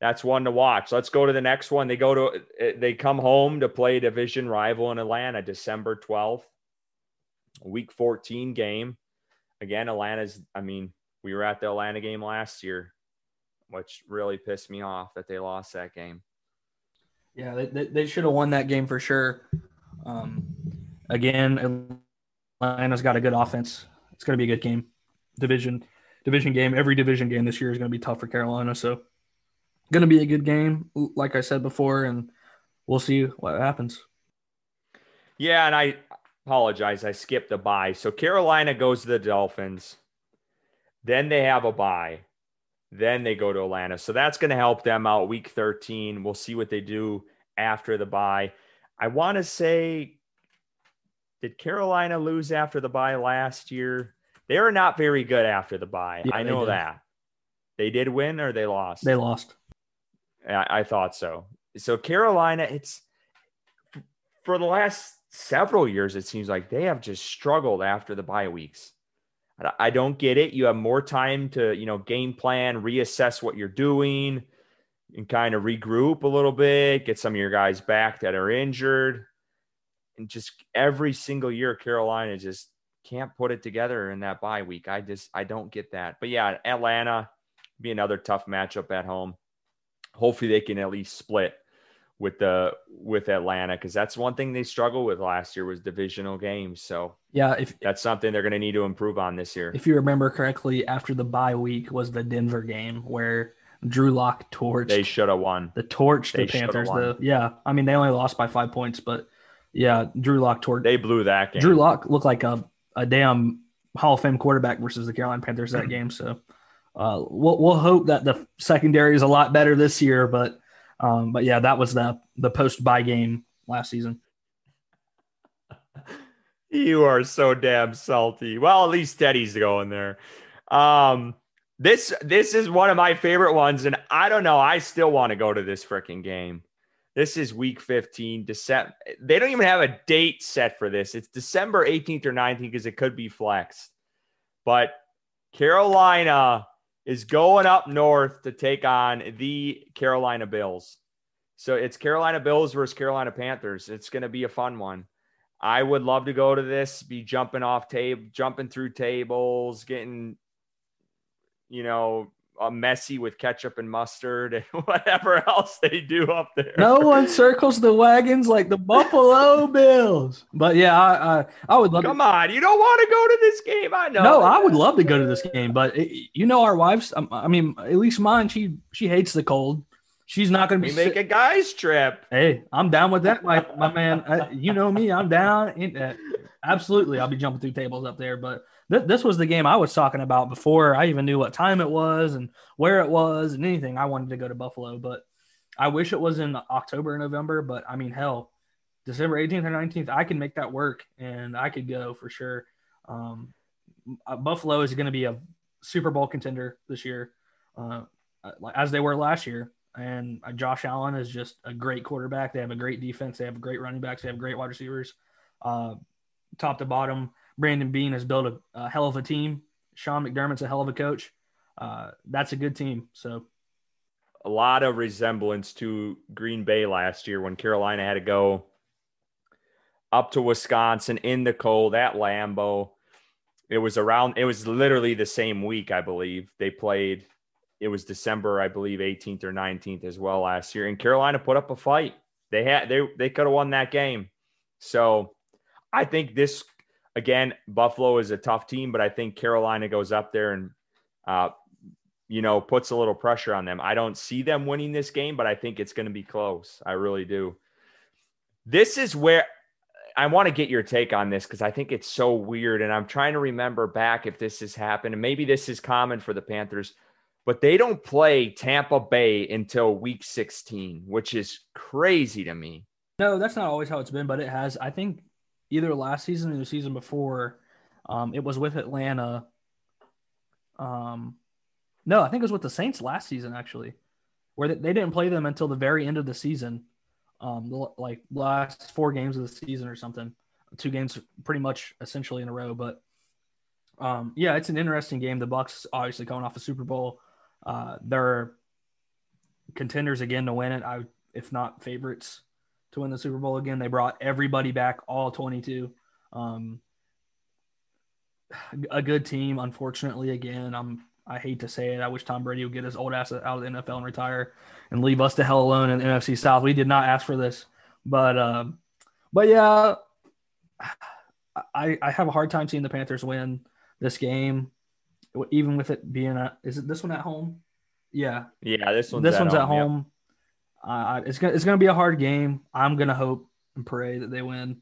that's one to watch. Let's go to the next one. They go to they come home to play division rival in Atlanta December 12th. Week 14 game. Again, Atlanta's I mean, we were at the Atlanta game last year, which really pissed me off that they lost that game. Yeah, they, they, should have won that game for sure. Um, again, Atlanta's got a good offense. It's going to be a good game. Division division game. Every division game this year is going to be tough for Carolina. So going to be a good game, like I said before, and we'll see what happens. Yeah, and I apologize. I skipped a bye. So Carolina goes to the Dolphins. Then they have a bye. Then they go to Atlanta. So that's going to help them out week 13. We'll see what they do after the bye. I want to say, did Carolina lose after the bye last year? They were not very good after the bye. Yeah, I know that. They did win or they lost? They lost. I, I thought so. So Carolina, it's for the last several years, it seems like they have just struggled after the bye weeks. I don't get it. You have more time to, you know, game plan, reassess what you're doing, and kind of regroup a little bit, get some of your guys back that are injured. And just every single year, Carolina just can't put it together in that bye week. I just I don't get that. But yeah, Atlanta be another tough matchup at home hopefully they can at least split with the with Atlanta because that's one thing they struggled with last year was divisional games. So yeah, if that's something they're going to need to improve on this year. If you remember correctly, after the bye week was the Denver game where Drew Lock torched. They should have won. The torch the Panthers. The yeah, I mean they only lost by five points, but yeah, Drew Lock torched. They blew that game. Drew Lock looked like a a damn Hall of Fame quarterback versus the Carolina Panthers that game. So uh, we'll, we'll hope that the secondary is a lot better this year. But um, but yeah, that was the the post bye game last season. You are so damn salty. Well, at least Teddy's going there. Um, this this is one of my favorite ones, and I don't know. I still want to go to this freaking game. This is week 15. December. They don't even have a date set for this. It's December 18th or 19th because it could be flexed. But Carolina is going up north to take on the Carolina Bills. So it's Carolina Bills versus Carolina Panthers. It's going to be a fun one. I would love to go to this, be jumping off table, jumping through tables, getting, you know, a messy with ketchup and mustard and whatever else they do up there. No one circles the wagons like the Buffalo Bills. But yeah, I I, I would love. Come to, on, you don't want to go to this game? I know. No, I would love to go to this game, but it, you know, our wives. Um, I mean, at least mine. She she hates the cold. She's not going to be. We make a guys trip. Hey, I'm down with that, my my man. Uh, you know me, I'm down. In, uh, absolutely, I'll be jumping through tables up there, but th- this was the game I was talking about before I even knew what time it was and where it was and anything. I wanted to go to Buffalo, but I wish it was in October or November. But I mean, hell, December 18th or 19th, I can make that work and I could go for sure. Um, uh, Buffalo is going to be a Super Bowl contender this year, uh, as they were last year. And uh, Josh Allen is just a great quarterback. They have a great defense. They have great running backs. They have great wide receivers, uh, top to bottom. Brandon Beane has built a, a, hell of a team. Sean McDermott's a hell of a coach. Uh, that's a good team. So, a lot of resemblance to Green Bay last year when Carolina had to go up to Wisconsin in the cold at Lambeau. It was around, it was literally the same week, I believe. They played, it was December, I believe, 18th or 19th as well last year. And Carolina put up a fight. They had, they, they could have won that game. So I think this again, Buffalo is a tough team, but I think Carolina goes up there and, uh, you know, puts a little pressure on them. I don't see them winning this game, but I think it's going to be close. I really do. This is where I want to get your take on this because I think it's so weird. And I'm trying to remember back if this has happened. And maybe this is common for the Panthers, but they don't play Tampa Bay until week 16, which is crazy to me. No, that's not always how it's been, but it has. I think either last season or the season before. Um, it was with Atlanta. Um, no, I think it was with the Saints last season actually, where they, didn't play them until the very end of the season, um, like last four games of the season or something. Two games, pretty much essentially in a row. But um, yeah, it's an interesting game. The Bucks obviously coming off a Super Bowl. Uh, they're contenders again to win it. I, if not favorites to win the Super Bowl again. They brought everybody back, all 22. Um, a good team, unfortunately. Again, I'm I hate to say it. I wish Tom Brady would get his old ass out of the NFL and retire and leave us the hell alone in the NFC South. We did not ask for this, but um, but yeah, I I have a hard time seeing the Panthers win this game, even with it being a. Is it this one at home? Yeah. Yeah, this one this at one's home, at home. Uh, it's gonna it's gonna be a hard game. I'm gonna hope and pray that they win,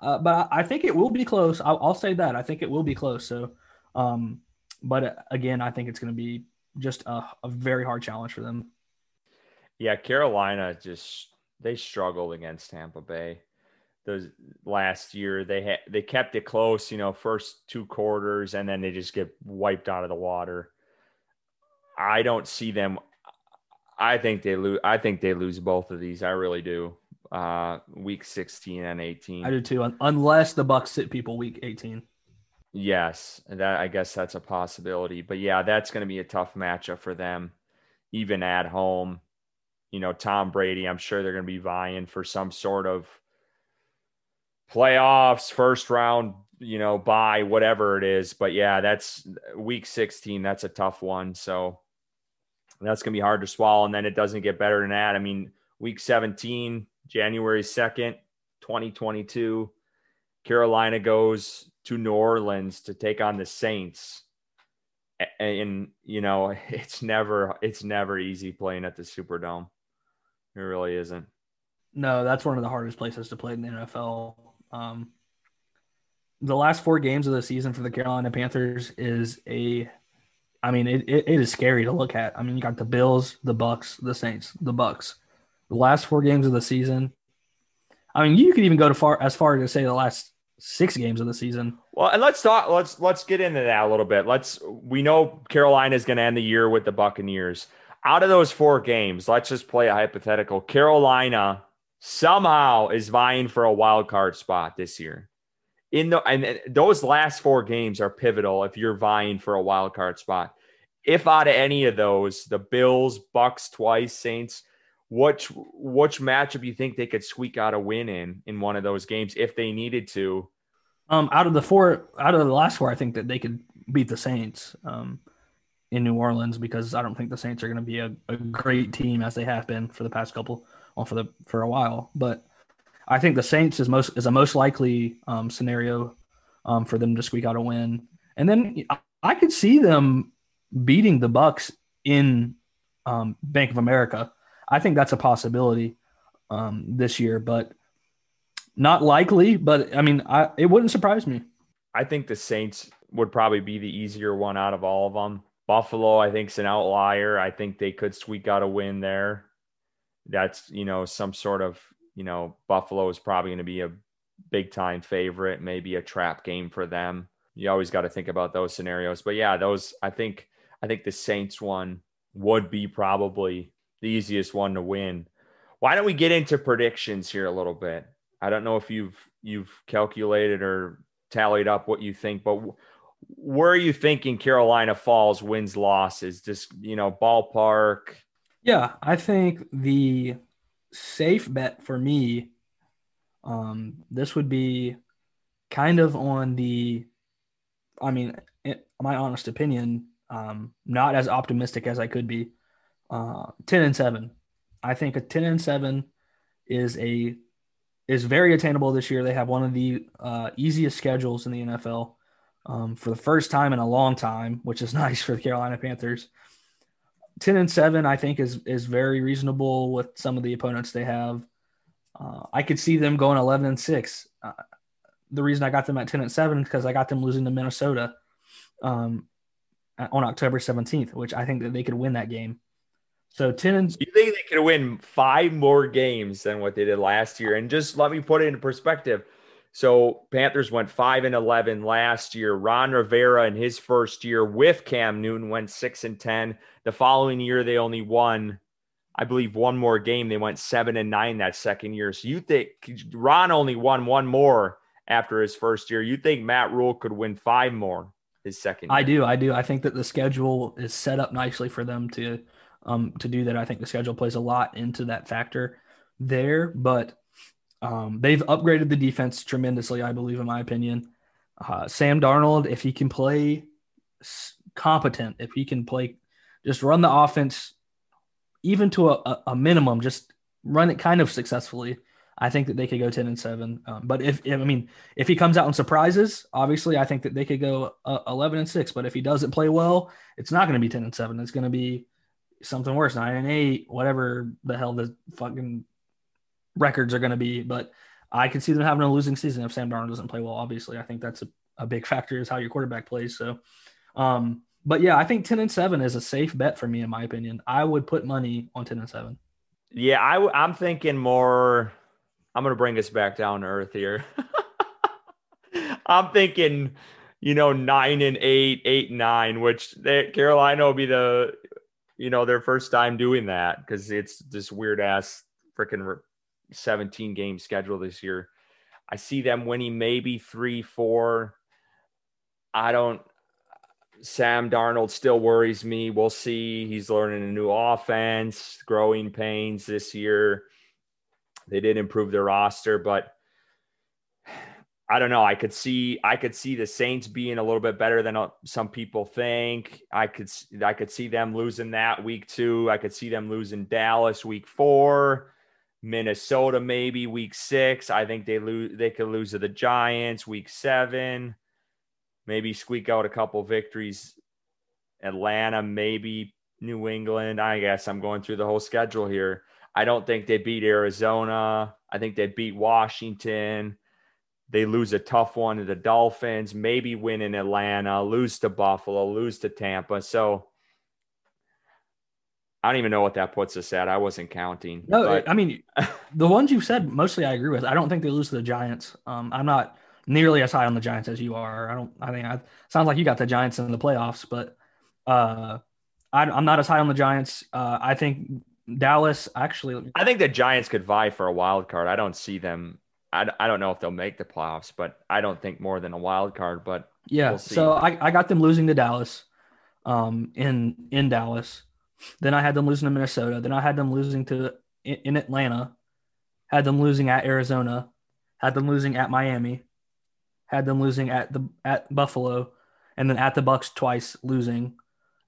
uh, but I, think it will be close. I'll, I'll, say that I think it will be close. So, um, but uh, again, I think it's gonna be just a, a very hard challenge for them. Yeah, Carolina just they struggled against Tampa Bay. Those last year they had they kept it close, you know, first two quarters, and then they just get wiped out of the water. I don't see them I think they lose. I think they lose both of these. I really do. Uh, week 16 and 18. I do too, unless the Bucks sit people week 18. Yes, that I guess that's a possibility. But yeah, that's going to be a tough matchup for them, even at home. You know, Tom Brady. I'm sure they're going to be vying for some sort of playoffs, first round, you know, buy whatever it is. But yeah, that's week 16. That's a tough one. So that's going to be hard to swallow. And then it doesn't get better than that. I mean, week 17, January 2nd, 2022, Carolina goes to New Orleans to take on the Saints. And, you know, it's never, it's never easy playing at the Superdome. It really isn't. No, that's one of the hardest places to play in the NFL. Um, the last four games of the season for the Carolina Panthers is a I mean, it, it, it is scary to look at. I mean, you got the Bills, the Bucks, the Saints, the Bucks. The last four games of the season. I mean, you could even go to far as far as to say the last six games of the season. Well, and let's talk. Let's let's get into that a little bit. Let's. We know Carolina is going to end the year with the Buccaneers. Out of those four games, let's just play a hypothetical. Carolina somehow is vying for a wild card spot this year in the and those last four games are pivotal if you're vying for a wild card spot. If out of any of those, the Bills, Bucks twice, Saints, which which matchup you think they could squeak out a win in in one of those games if they needed to? Um, out of the four, out of the last four, I think that they could beat the Saints um, in New Orleans because I don't think the Saints are going to be a, a great team as they have been for the past couple, well, for the for a while. But I think the Saints is most is a most likely um, scenario um, for them to squeak out a win, and then I could see them beating the Bucks in um, Bank of America. I think that's a possibility um, this year, but not likely. But I mean, I, it wouldn't surprise me. I think the Saints would probably be the easier one out of all of them. Buffalo, I think, is an outlier. I think they could squeak out a win there. That's you know some sort of you know Buffalo is probably going to be a big time favorite, maybe a trap game for them. You always got to think about those scenarios. But yeah, those I think I think the Saints one would be probably the easiest one to win. Why don't we get into predictions here a little bit? I don't know if you've you've calculated or tallied up what you think, but where are you thinking Carolina Falls wins losses? Just you know, ballpark. Yeah, I think the safe bet for me, um, this would be kind of on the, I mean, my honest opinion, um, not as optimistic as I could be. Uh, 10 and 7. I think a 10 and 7 is a is very attainable this year. They have one of the uh, easiest schedules in the NFL um, for the first time in a long time, which is nice for the Carolina Panthers. 10 and 7 I think is is very reasonable with some of the opponents they have. Uh, I could see them going 11 and 6. Uh, the reason I got them at 10 and 7 is because I got them losing to Minnesota. Um, on October 17th, which I think that they could win that game. So 10 and you think they could win five more games than what they did last year? And just let me put it into perspective. So Panthers went five and eleven last year. Ron Rivera in his first year with Cam Newton went six and ten. The following year they only won, I believe, one more game. They went seven and nine that second year. So you think Ron only won one more after his first year? You think Matt Rhule could win five more? his second. Year. I do, I do. I think that the schedule is set up nicely for them to um to do that. I think the schedule plays a lot into that factor there, but um, they've upgraded the defense tremendously. I believe, in my opinion, uh, Sam Darnold, if he can play competent, if he can play, just run the offense, even to a, a minimum, just run it kind of successfully. I think that they could go 10 and 7. Um, but if, I mean, if he comes out and surprises, obviously, I think that they could go uh, 11 and 6. But if he doesn't play well, it's not going to be 10 and 7. It's going to be something worse, 9 and 8, whatever the hell the fucking records are going to be. But I can see them having a losing season if Sam Darnold doesn't play well. Obviously, I think that's a, a big factor is how your quarterback plays. So, um, but yeah, I think 10 and 7 is a safe bet for me, in my opinion. I would put money on 10 and 7. Yeah, I, I'm thinking more I'm going to bring us back down to earth here. I'm thinking, you know, nine and eight, eight and nine, which they, Carolina will be the, you know, their first time doing that because it's this weird ass freaking 17 game schedule this year. I see them winning maybe three, four. I don't. Sam Darnold still worries me. We'll see. He's learning a new offense, growing pains this year. They did improve their roster, but I don't know. I could see I could see the Saints being a little bit better than uh, some people think. I could I could see them losing that week 2. I could see them losing Dallas week 4, Minnesota maybe week 6. I think they lose they could lose to the Giants week 7. Maybe squeak out a couple victories Atlanta, maybe New England. I guess I'm going through the whole schedule here. I don't think they beat Arizona. I think they beat Washington. They lose a tough one to the Dolphins, maybe win in Atlanta, lose to Buffalo, lose to Tampa. So I don't even know what that puts us at. I wasn't counting. No, but... I mean, the ones you said mostly I agree with. I don't think they lose to the Giants. Um, I'm not nearly as high on the Giants as you are. I don't. I think I sounds like you got the Giants in the playoffs, but uh, I, am not as high on the Giants. Uh, I think Dallas actually. I think the Giants could vie for a wild card. I don't see them. I, I don't know if they'll make the playoffs, but I don't think more than a wild card. But yeah, we'll so I, I got them losing to Dallas, um, in in Dallas. Then I had them losing to Minnesota. Then I had them losing to in, in Atlanta, had them losing at Arizona, had them losing at Miami, had them losing at the at Buffalo, and then at the Bucks twice losing,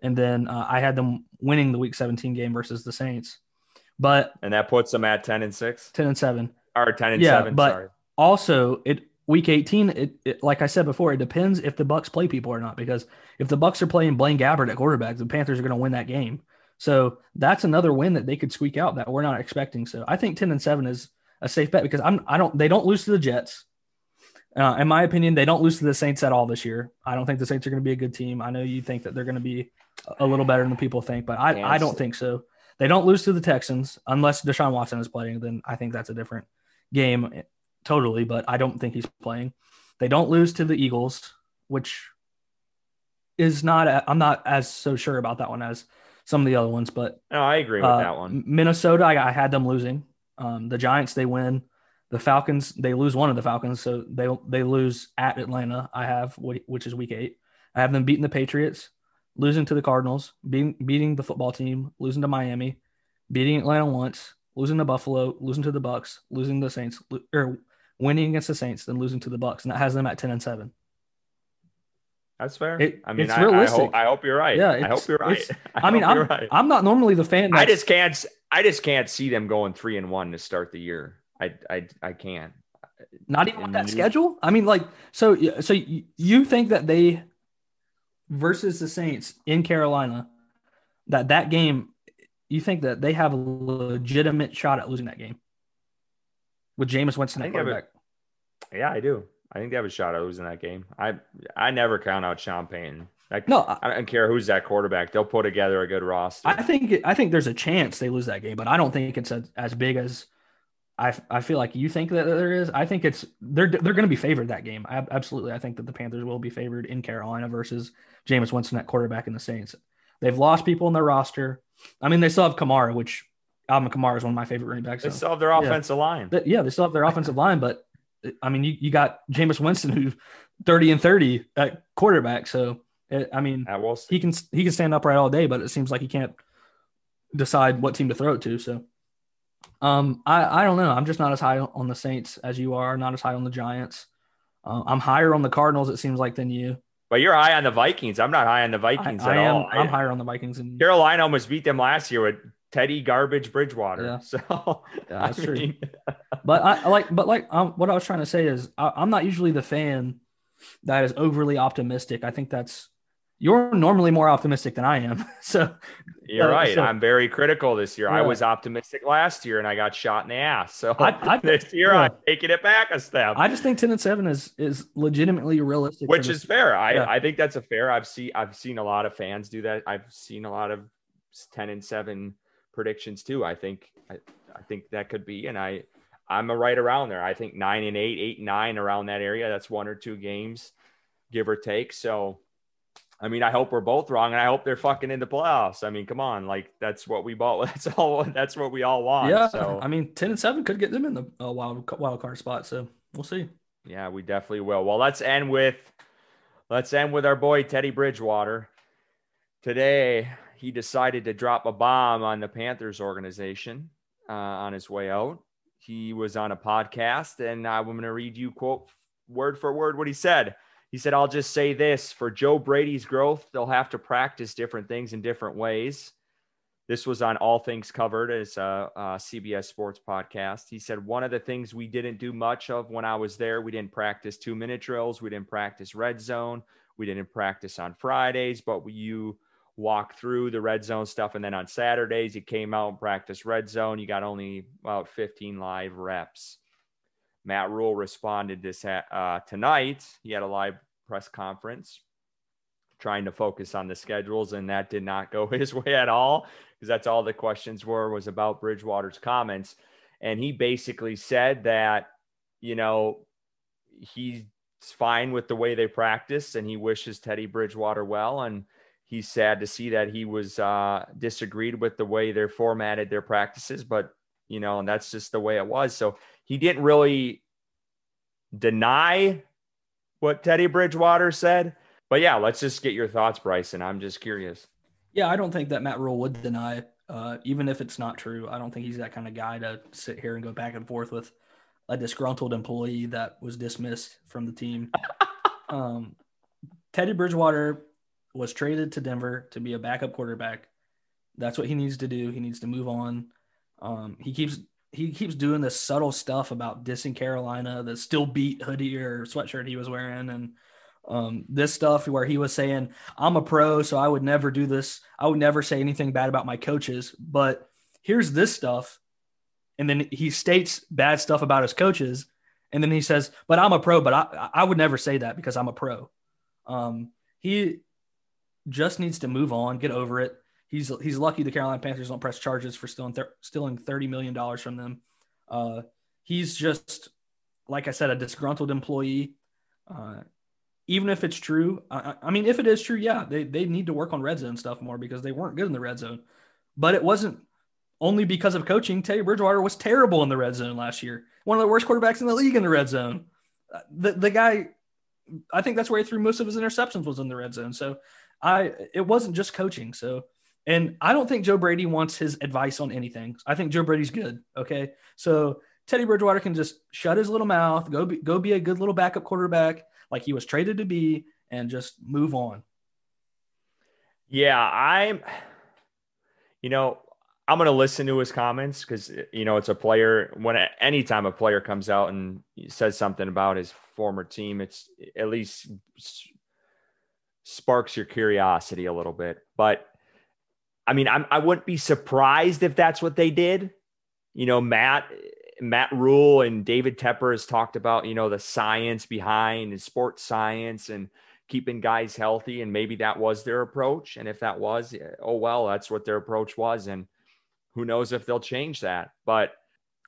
and then uh, I had them winning the Week 17 game versus the Saints. But and that puts them at 10 and six, 10 and seven, or 10 and yeah, seven. but sorry. also it week 18 it, it, like i said before it depends if the bucks play people or not because if the bucks are playing blaine gabbert at quarterback the panthers are going to win that game so that's another win that they could squeak out that we're not expecting. So i think 10 and 7 is a safe bet because i'm i don't they don't lose to the jets. Uh, in my opinion they don't lose to the saints at all this year. I don't think the saints are going to be a good team. I know you think that they're going to be a little better than people think but i, I don't think so. They don't lose to the texans unless deshaun watson is playing then i think that's a different game totally, but I don't think he's playing. They don't lose to the Eagles, which is not. I'm not as so sure about that one as some of the other ones, but no, I agree with uh, that one. Minnesota, I, I had them losing. Um, the Giants, they win. The Falcons, they lose one of the Falcons, so they they lose at Atlanta. I have which is week eight. I have them beating the Patriots, losing to the Cardinals, beating beating the football team, losing to Miami, beating Atlanta once, losing to Buffalo, losing to the Bucks, losing to the Saints, or winning against the Saints, then losing to the Bucks, and that has them at ten and seven. That's fair. It- I mean, it's I, I, realistic. hope, I hope you're right. Yeah, I hope you're right. I, I mean, I'm right. I'm not normally the fan. I just can't. I just can't see them going three and one to start the year. I I I can't. Not even with that you- schedule. I mean, like, so so you, think that they versus the Saints in Carolina, that that game, you think that they have a legitimate shot at losing that game with Jameis Winston at I quarterback? Yeah, I do. I think they have a shot at losing that game. I I never count out Sean Payton. Like, No, I, I don't care who's that quarterback. They'll put together a good roster. I think I think there's a chance they lose that game, but I don't think it's as, as big as I, I feel like you think that there is. I think it's they're they're going to be favored that game. I, absolutely, I think that the Panthers will be favored in Carolina versus Jameis Winston at quarterback in the Saints. They've lost people in their roster. I mean, they still have Kamara, which Alvin Kamara is one of my favorite running backs. they so- still have their Yeah. offensive line. But yeah, they still have their offensive line, but I mean, you, you got Jameis Winston who's 30 and 30 at quarterback. So, it, I mean, I will. he can he can stand upright all day, but it seems like he can't decide what team to throw it to. So, um, I I don't know. I'm just not as high on the Saints as you are. Not as high on the Giants. Uh, I'm higher on the Cardinals. It seems like than you. But you're high on the Vikings. I'm not high on the Vikings I at am. all. I'm I- higher on the Vikings than. Carolina almost beat them last year with Teddy Garbage Bridgewater. Yeah. So Yeah, that's I true. mean, But I, like, but like, um, what I was trying to say is, I, I'm not usually the fan that is overly optimistic. I think that's you're normally more optimistic than I am. So You're Uh, right. so- I'm very critical this year. I was optimistic last year and I got shot in the ass. So I- I- this year yeah. I'm taking it back a step. I just think ten and seven is is legitimately realistic. which is fair. I, Yeah. I think that's a fair. I've seen I've seen a lot of fans do that. I've seen a lot of ten and seven predictions too. I think I, I think that could be, and I I'm a right around there. I think nine and eight, eight and nine around that area. That's one or two games, give or take. So. I mean, I hope we're both wrong, and I hope they're fucking in the playoffs. I mean, come on, like that's what we bought. That's all. That's what we all want. yeah. So I mean, ten and seven could get them in the uh, wild wild card spot. So we'll see. Yeah, we definitely will. Well, let's end with let's end with our boy Teddy Bridgewater. Today, he decided to drop a bomb on the Panthers organization uh, on his way out. He was on a podcast, and I'm going to read you quote word for word what he said. He said, "I'll just say this: for Joe Brady's growth, they'll have to practice different things in different ways." This was on All Things Covered as a, a CBS Sports podcast. He said, One of the things we didn't do much of when I was there, we didn't practice two minute drills. We didn't practice red zone. We didn't practice on Fridays, but we, you walk through the red zone stuff. And then on Saturdays, you came out and practiced red zone. You got only about 15 live reps. Matt Rhule responded this uh, tonight. He had a live press conference trying to focus on the schedules, and that did not go his way at all because that's all the questions were was about Bridgewater's comments. And he basically said that, you know, he's fine with the way they practice and he wishes Teddy Bridgewater well. And he's sad to see that he was uh, disagreed with the way they're formatted their practices, but, you know, and that's just the way it was. So he didn't really deny what Teddy Bridgewater said. But yeah, let's just get your thoughts, Bryson. I'm just curious. Yeah, I don't think that Matt Rhule would deny Uh, even if it's not true, I don't think he's that kind of guy to sit here and go back and forth with a disgruntled employee that was dismissed from the team. um, Teddy Bridgewater was traded to Denver to be a backup quarterback. That's what he needs to do. He needs to move on. Um, he keeps he keeps doing this subtle stuff about dissing Carolina, the still beat hoodie or sweatshirt he was wearing, and um, this stuff where he was saying, I'm a pro, so I would never do this. I would never say anything bad about my coaches. But here's this stuff. And then he states bad stuff about his coaches. And then he says, But I'm a pro, but I, I would never say that because I'm a pro. Um, he just needs to move on, get over it. He's he's lucky the Carolina Panthers don't press charges for stealing th- stealing thirty million dollars from them. Uh, he's just like I said, a disgruntled employee. Uh, even if it's true, I, I, mean, if it is true, yeah, they, they need to work on red zone stuff more because they weren't good in the red zone. But it wasn't only because of coaching. Teddy Bridgewater was terrible in the red zone last year. One of the worst quarterbacks in the league in the red zone. Uh, the, the guy, I think that's where he threw most of his interceptions was in the red zone. So I, it wasn't just coaching. So, and I don't think Joe Brady wants his advice on anything. I think Joe Brady's good. Okay. So Teddy Bridgewater can just shut his little mouth, go be, go be a good little backup quarterback like he was traded to be and just move on. Yeah, I'm, you know, I'm going to listen to his comments because, you know, it's a player. When anytime a player comes out and says something about his former team, it's at least sparks your curiosity a little bit. But I mean, I'm, I wouldn't be surprised if that's what they did. You know, Matt Matt Rhule and David Tepper has talked about, you know, the science behind and sports science and keeping guys healthy. And maybe that was their approach. And if that was, oh, well, that's what their approach was. And who knows if they'll change that. But,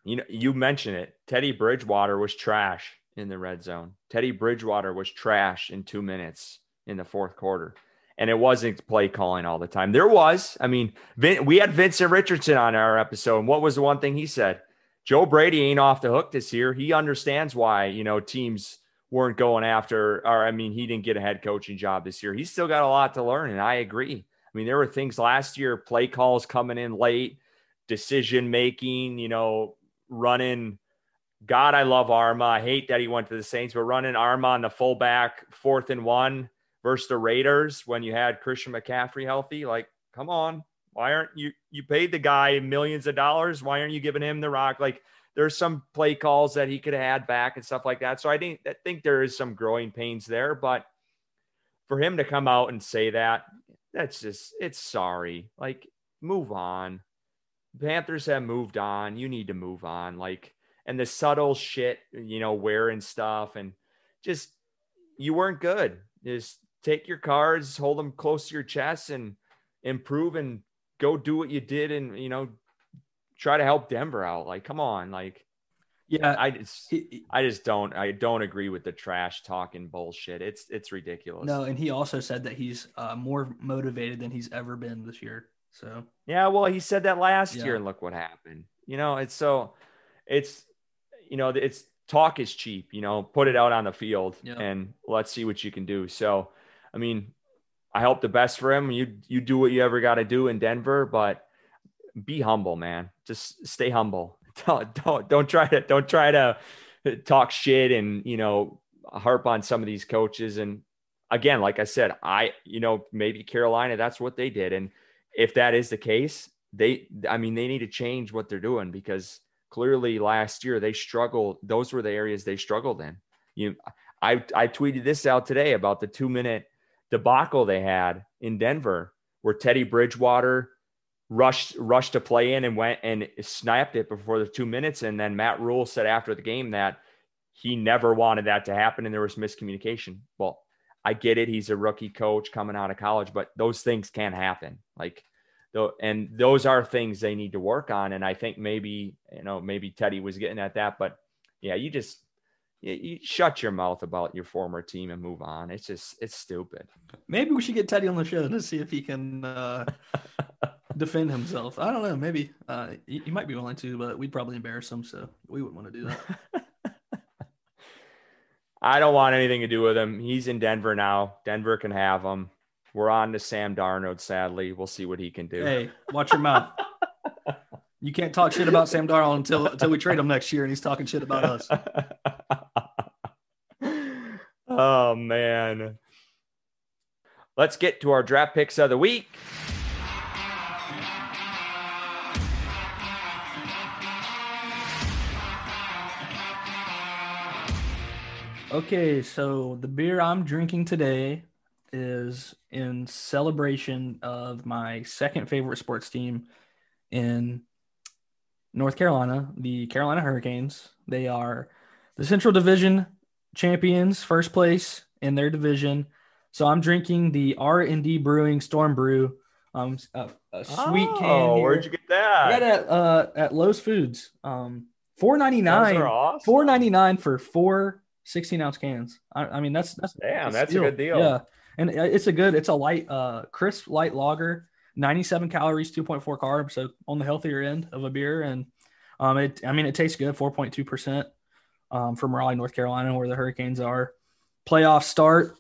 you know, you mentioned it. Teddy Bridgewater was trash in the red zone. Teddy Bridgewater was trash in two minutes in the fourth quarter. And it wasn't play calling all the time. There was. I mean, we had Vincent Richardson on our episode. And what was the one thing he said? Joe Brady ain't off the hook this year. He understands why, you know, teams weren't going after, or I mean, he didn't get a head coaching job this year. He's still got a lot to learn. And I agree. I mean, there were things last year, play calls coming in late, decision making, you know, running. God, I love Armah. I hate that he went to the Saints, but running Armah on the fullback, fourth and one versus the Raiders when you had Christian McCaffrey healthy. Like, come on. Why aren't you you paid the guy millions of dollars? Why aren't you giving him the rock? Like there's some play calls that he could have had back and stuff like that. So I think I think there is some growing pains there, but for him to come out and say that, that's just it's sorry. Like move on. Panthers have moved on. You need to move on. Like and the subtle shit, you know, wearing stuff and just you weren't good. Just take your cards, hold them close to your chest and improve and go do what you did and you know try to help Denver out. Like, come on, like. Yeah, I just I just don't I don't agree with the trash talking bullshit. It's it's ridiculous. No, and he also said that he's uh, more motivated than he's ever been this year. So yeah, well, he said that last yeah. year, and look what happened. You know, it's so it's you know it's talk is cheap. You know, put it out on the field yeah. and let's see what you can do. So, I mean, I hope the best for him. You you do what you ever got to do in Denver, but be humble, man. Just stay humble. Don't, don't don't try to don't try to talk shit and you know harp on some of these coaches. And again, like I said, I you know maybe Carolina that's what they did, and if that is the case, they I mean they need to change what they're doing because clearly last year they struggled. Those were the areas they struggled in. You, I I tweeted this out today about the two minute debacle they had in Denver where Teddy Bridgewater rushed rushed to play in and went and snapped it before the two minutes. And then Matt Rhule said after the game that he never wanted that to happen and there was miscommunication. Well, I get it. He's a rookie coach coming out of college, but those things can happen. Like though, and those are things they need to work on. And I think maybe, you know, maybe Teddy was getting at that, but yeah, you just you shut your mouth about your former team and move on. It's just it's stupid. Maybe we should get Teddy on the show to see if he can uh, defend himself. I don't know. Maybe uh, he, he, might be willing to, but we'd probably embarrass him, so we wouldn't want to do that. I don't want anything to do with him. He's in Denver now. Denver can have him. We're on to Sam Darnold. Sadly, we'll see what he can do. Hey, watch your mouth. You can't talk shit about Sam Darnold until until we trade him next year, and he's talking shit about us. oh man. Let's get to our draft picks of the week. Okay, so the beer I'm drinking today is in celebration of my second favorite sports team in North Carolina, the Carolina Hurricanes. They are the Central Division champions, first place in their division. So I'm drinking the R and D Brewing Storm Brew, um, a, a sweet oh, can. Here. Where'd you get that? I got at uh, at Lowe's Foods. Um, four ninety nine. Awesome. Four ninety nine for four 16 ounce cans. I, I mean, that's that's damn, that's a good deal. Yeah, and it's a good, it's a light, uh, crisp light lager, 97 calories, 2.4 carbs, so on the healthier end of a beer. And um, it, I mean, it tastes good, 4.2 percent um, from Raleigh, North Carolina, where the Hurricanes are. Playoff start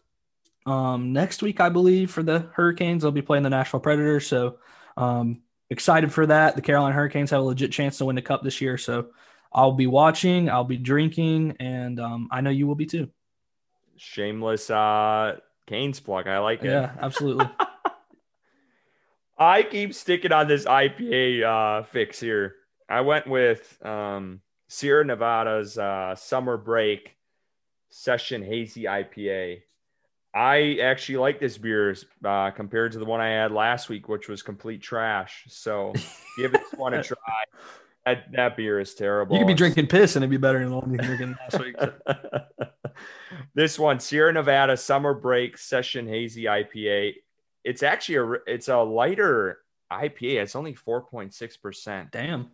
um, next week, I believe, for the Hurricanes. They'll be playing the Nashville Predators, so um, excited for that. The Carolina Hurricanes have a legit chance to win the cup this year, so I'll be watching, I'll be drinking, and um, I know you will be too. Shameless uh Canes plug. I like it. Yeah, absolutely. I keep sticking on this IPA uh, fix here. I went with um, Sierra Nevada's uh, summer break session hazy IPA. I actually like this beer uh, compared to the one I had last week, which was complete trash. So give this one a try. That, that beer is terrible. You could be drinking piss and it'd be better than the one you drinking last week. this one, Sierra Nevada Summer Break Session Hazy IPA. It's actually a it's a lighter IPA. It's only four point six percent. Damn.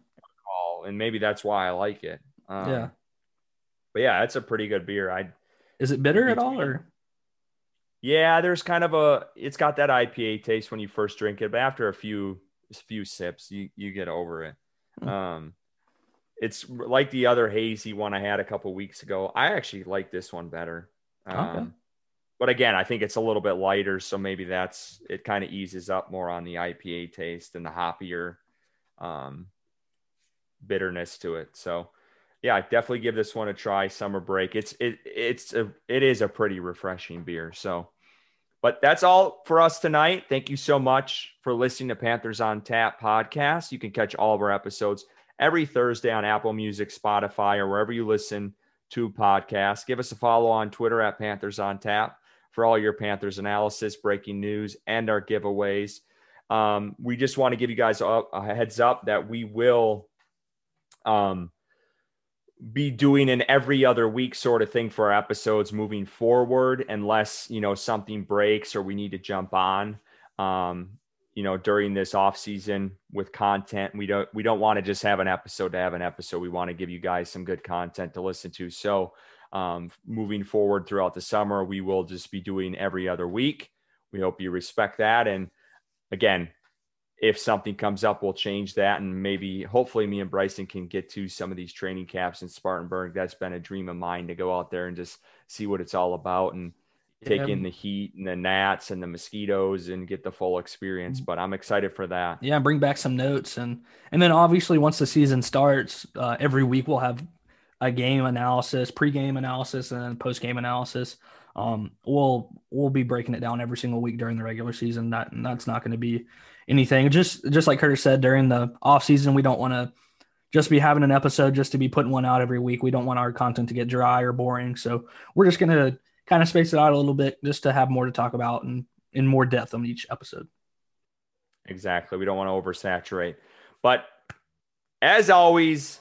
And maybe that's why I like it. Um, yeah. But yeah, it's a pretty good beer. I. Is it bitter at all, or? Yeah, there's kind of a. It's got that IPA taste when you first drink it, but after a few few sips, you you get over it. Hmm. Um, it's like the other hazy one I had a couple weeks ago. I actually like this one better. Um, okay. But again, I think it's a little bit lighter, so maybe that's it. Kind of eases up more on the IPA taste and the hoppier um, bitterness to it. So, yeah, definitely give this one a try. Summer break. It's it it's a it is a pretty refreshing beer. So, but that's all for us tonight. Thank you so much for listening to Panthers on Tap podcast. You can catch all of our episodes every Thursday on Apple Music, Spotify, or wherever you listen to podcasts. Give us a follow on Twitter at Panthers on Tap for all your Panthers analysis, breaking news, and our giveaways. Um, we just want to give you guys a, a heads up that we will um, be doing an every other week sort of thing for our episodes moving forward, unless you know something breaks or we need to jump on. Um, you know, during this off season with content, we don't we don't want to just have an episode to have an episode. We want to give you guys some good content to listen to. So, um, moving forward throughout the summer, we will just be doing every other week. We hope you respect that. And again, if something comes up, we'll change that. And maybe, hopefully, me and Bryson can get to some of these training camps in Spartanburg. That's been a dream of mine to go out there and just see what it's all about and take yeah. in the heat and the gnats and the mosquitoes and get the full experience. Mm. But I'm excited for that. Yeah, bring back some notes and and then obviously once the season starts, uh, every week we'll have a game analysis, pre-game analysis, and then post-game analysis. Um, we'll we'll be breaking it down every single week during the regular season. That that's not going to be anything. Just just like Curtis said, during the off season, we don't want to just be having an episode just to be putting one out every week. We don't want our content to get dry or boring. So we're just gonna kind of space it out a little bit just to have more to talk about and in more depth on each episode. Exactly. We don't want to oversaturate. But as always,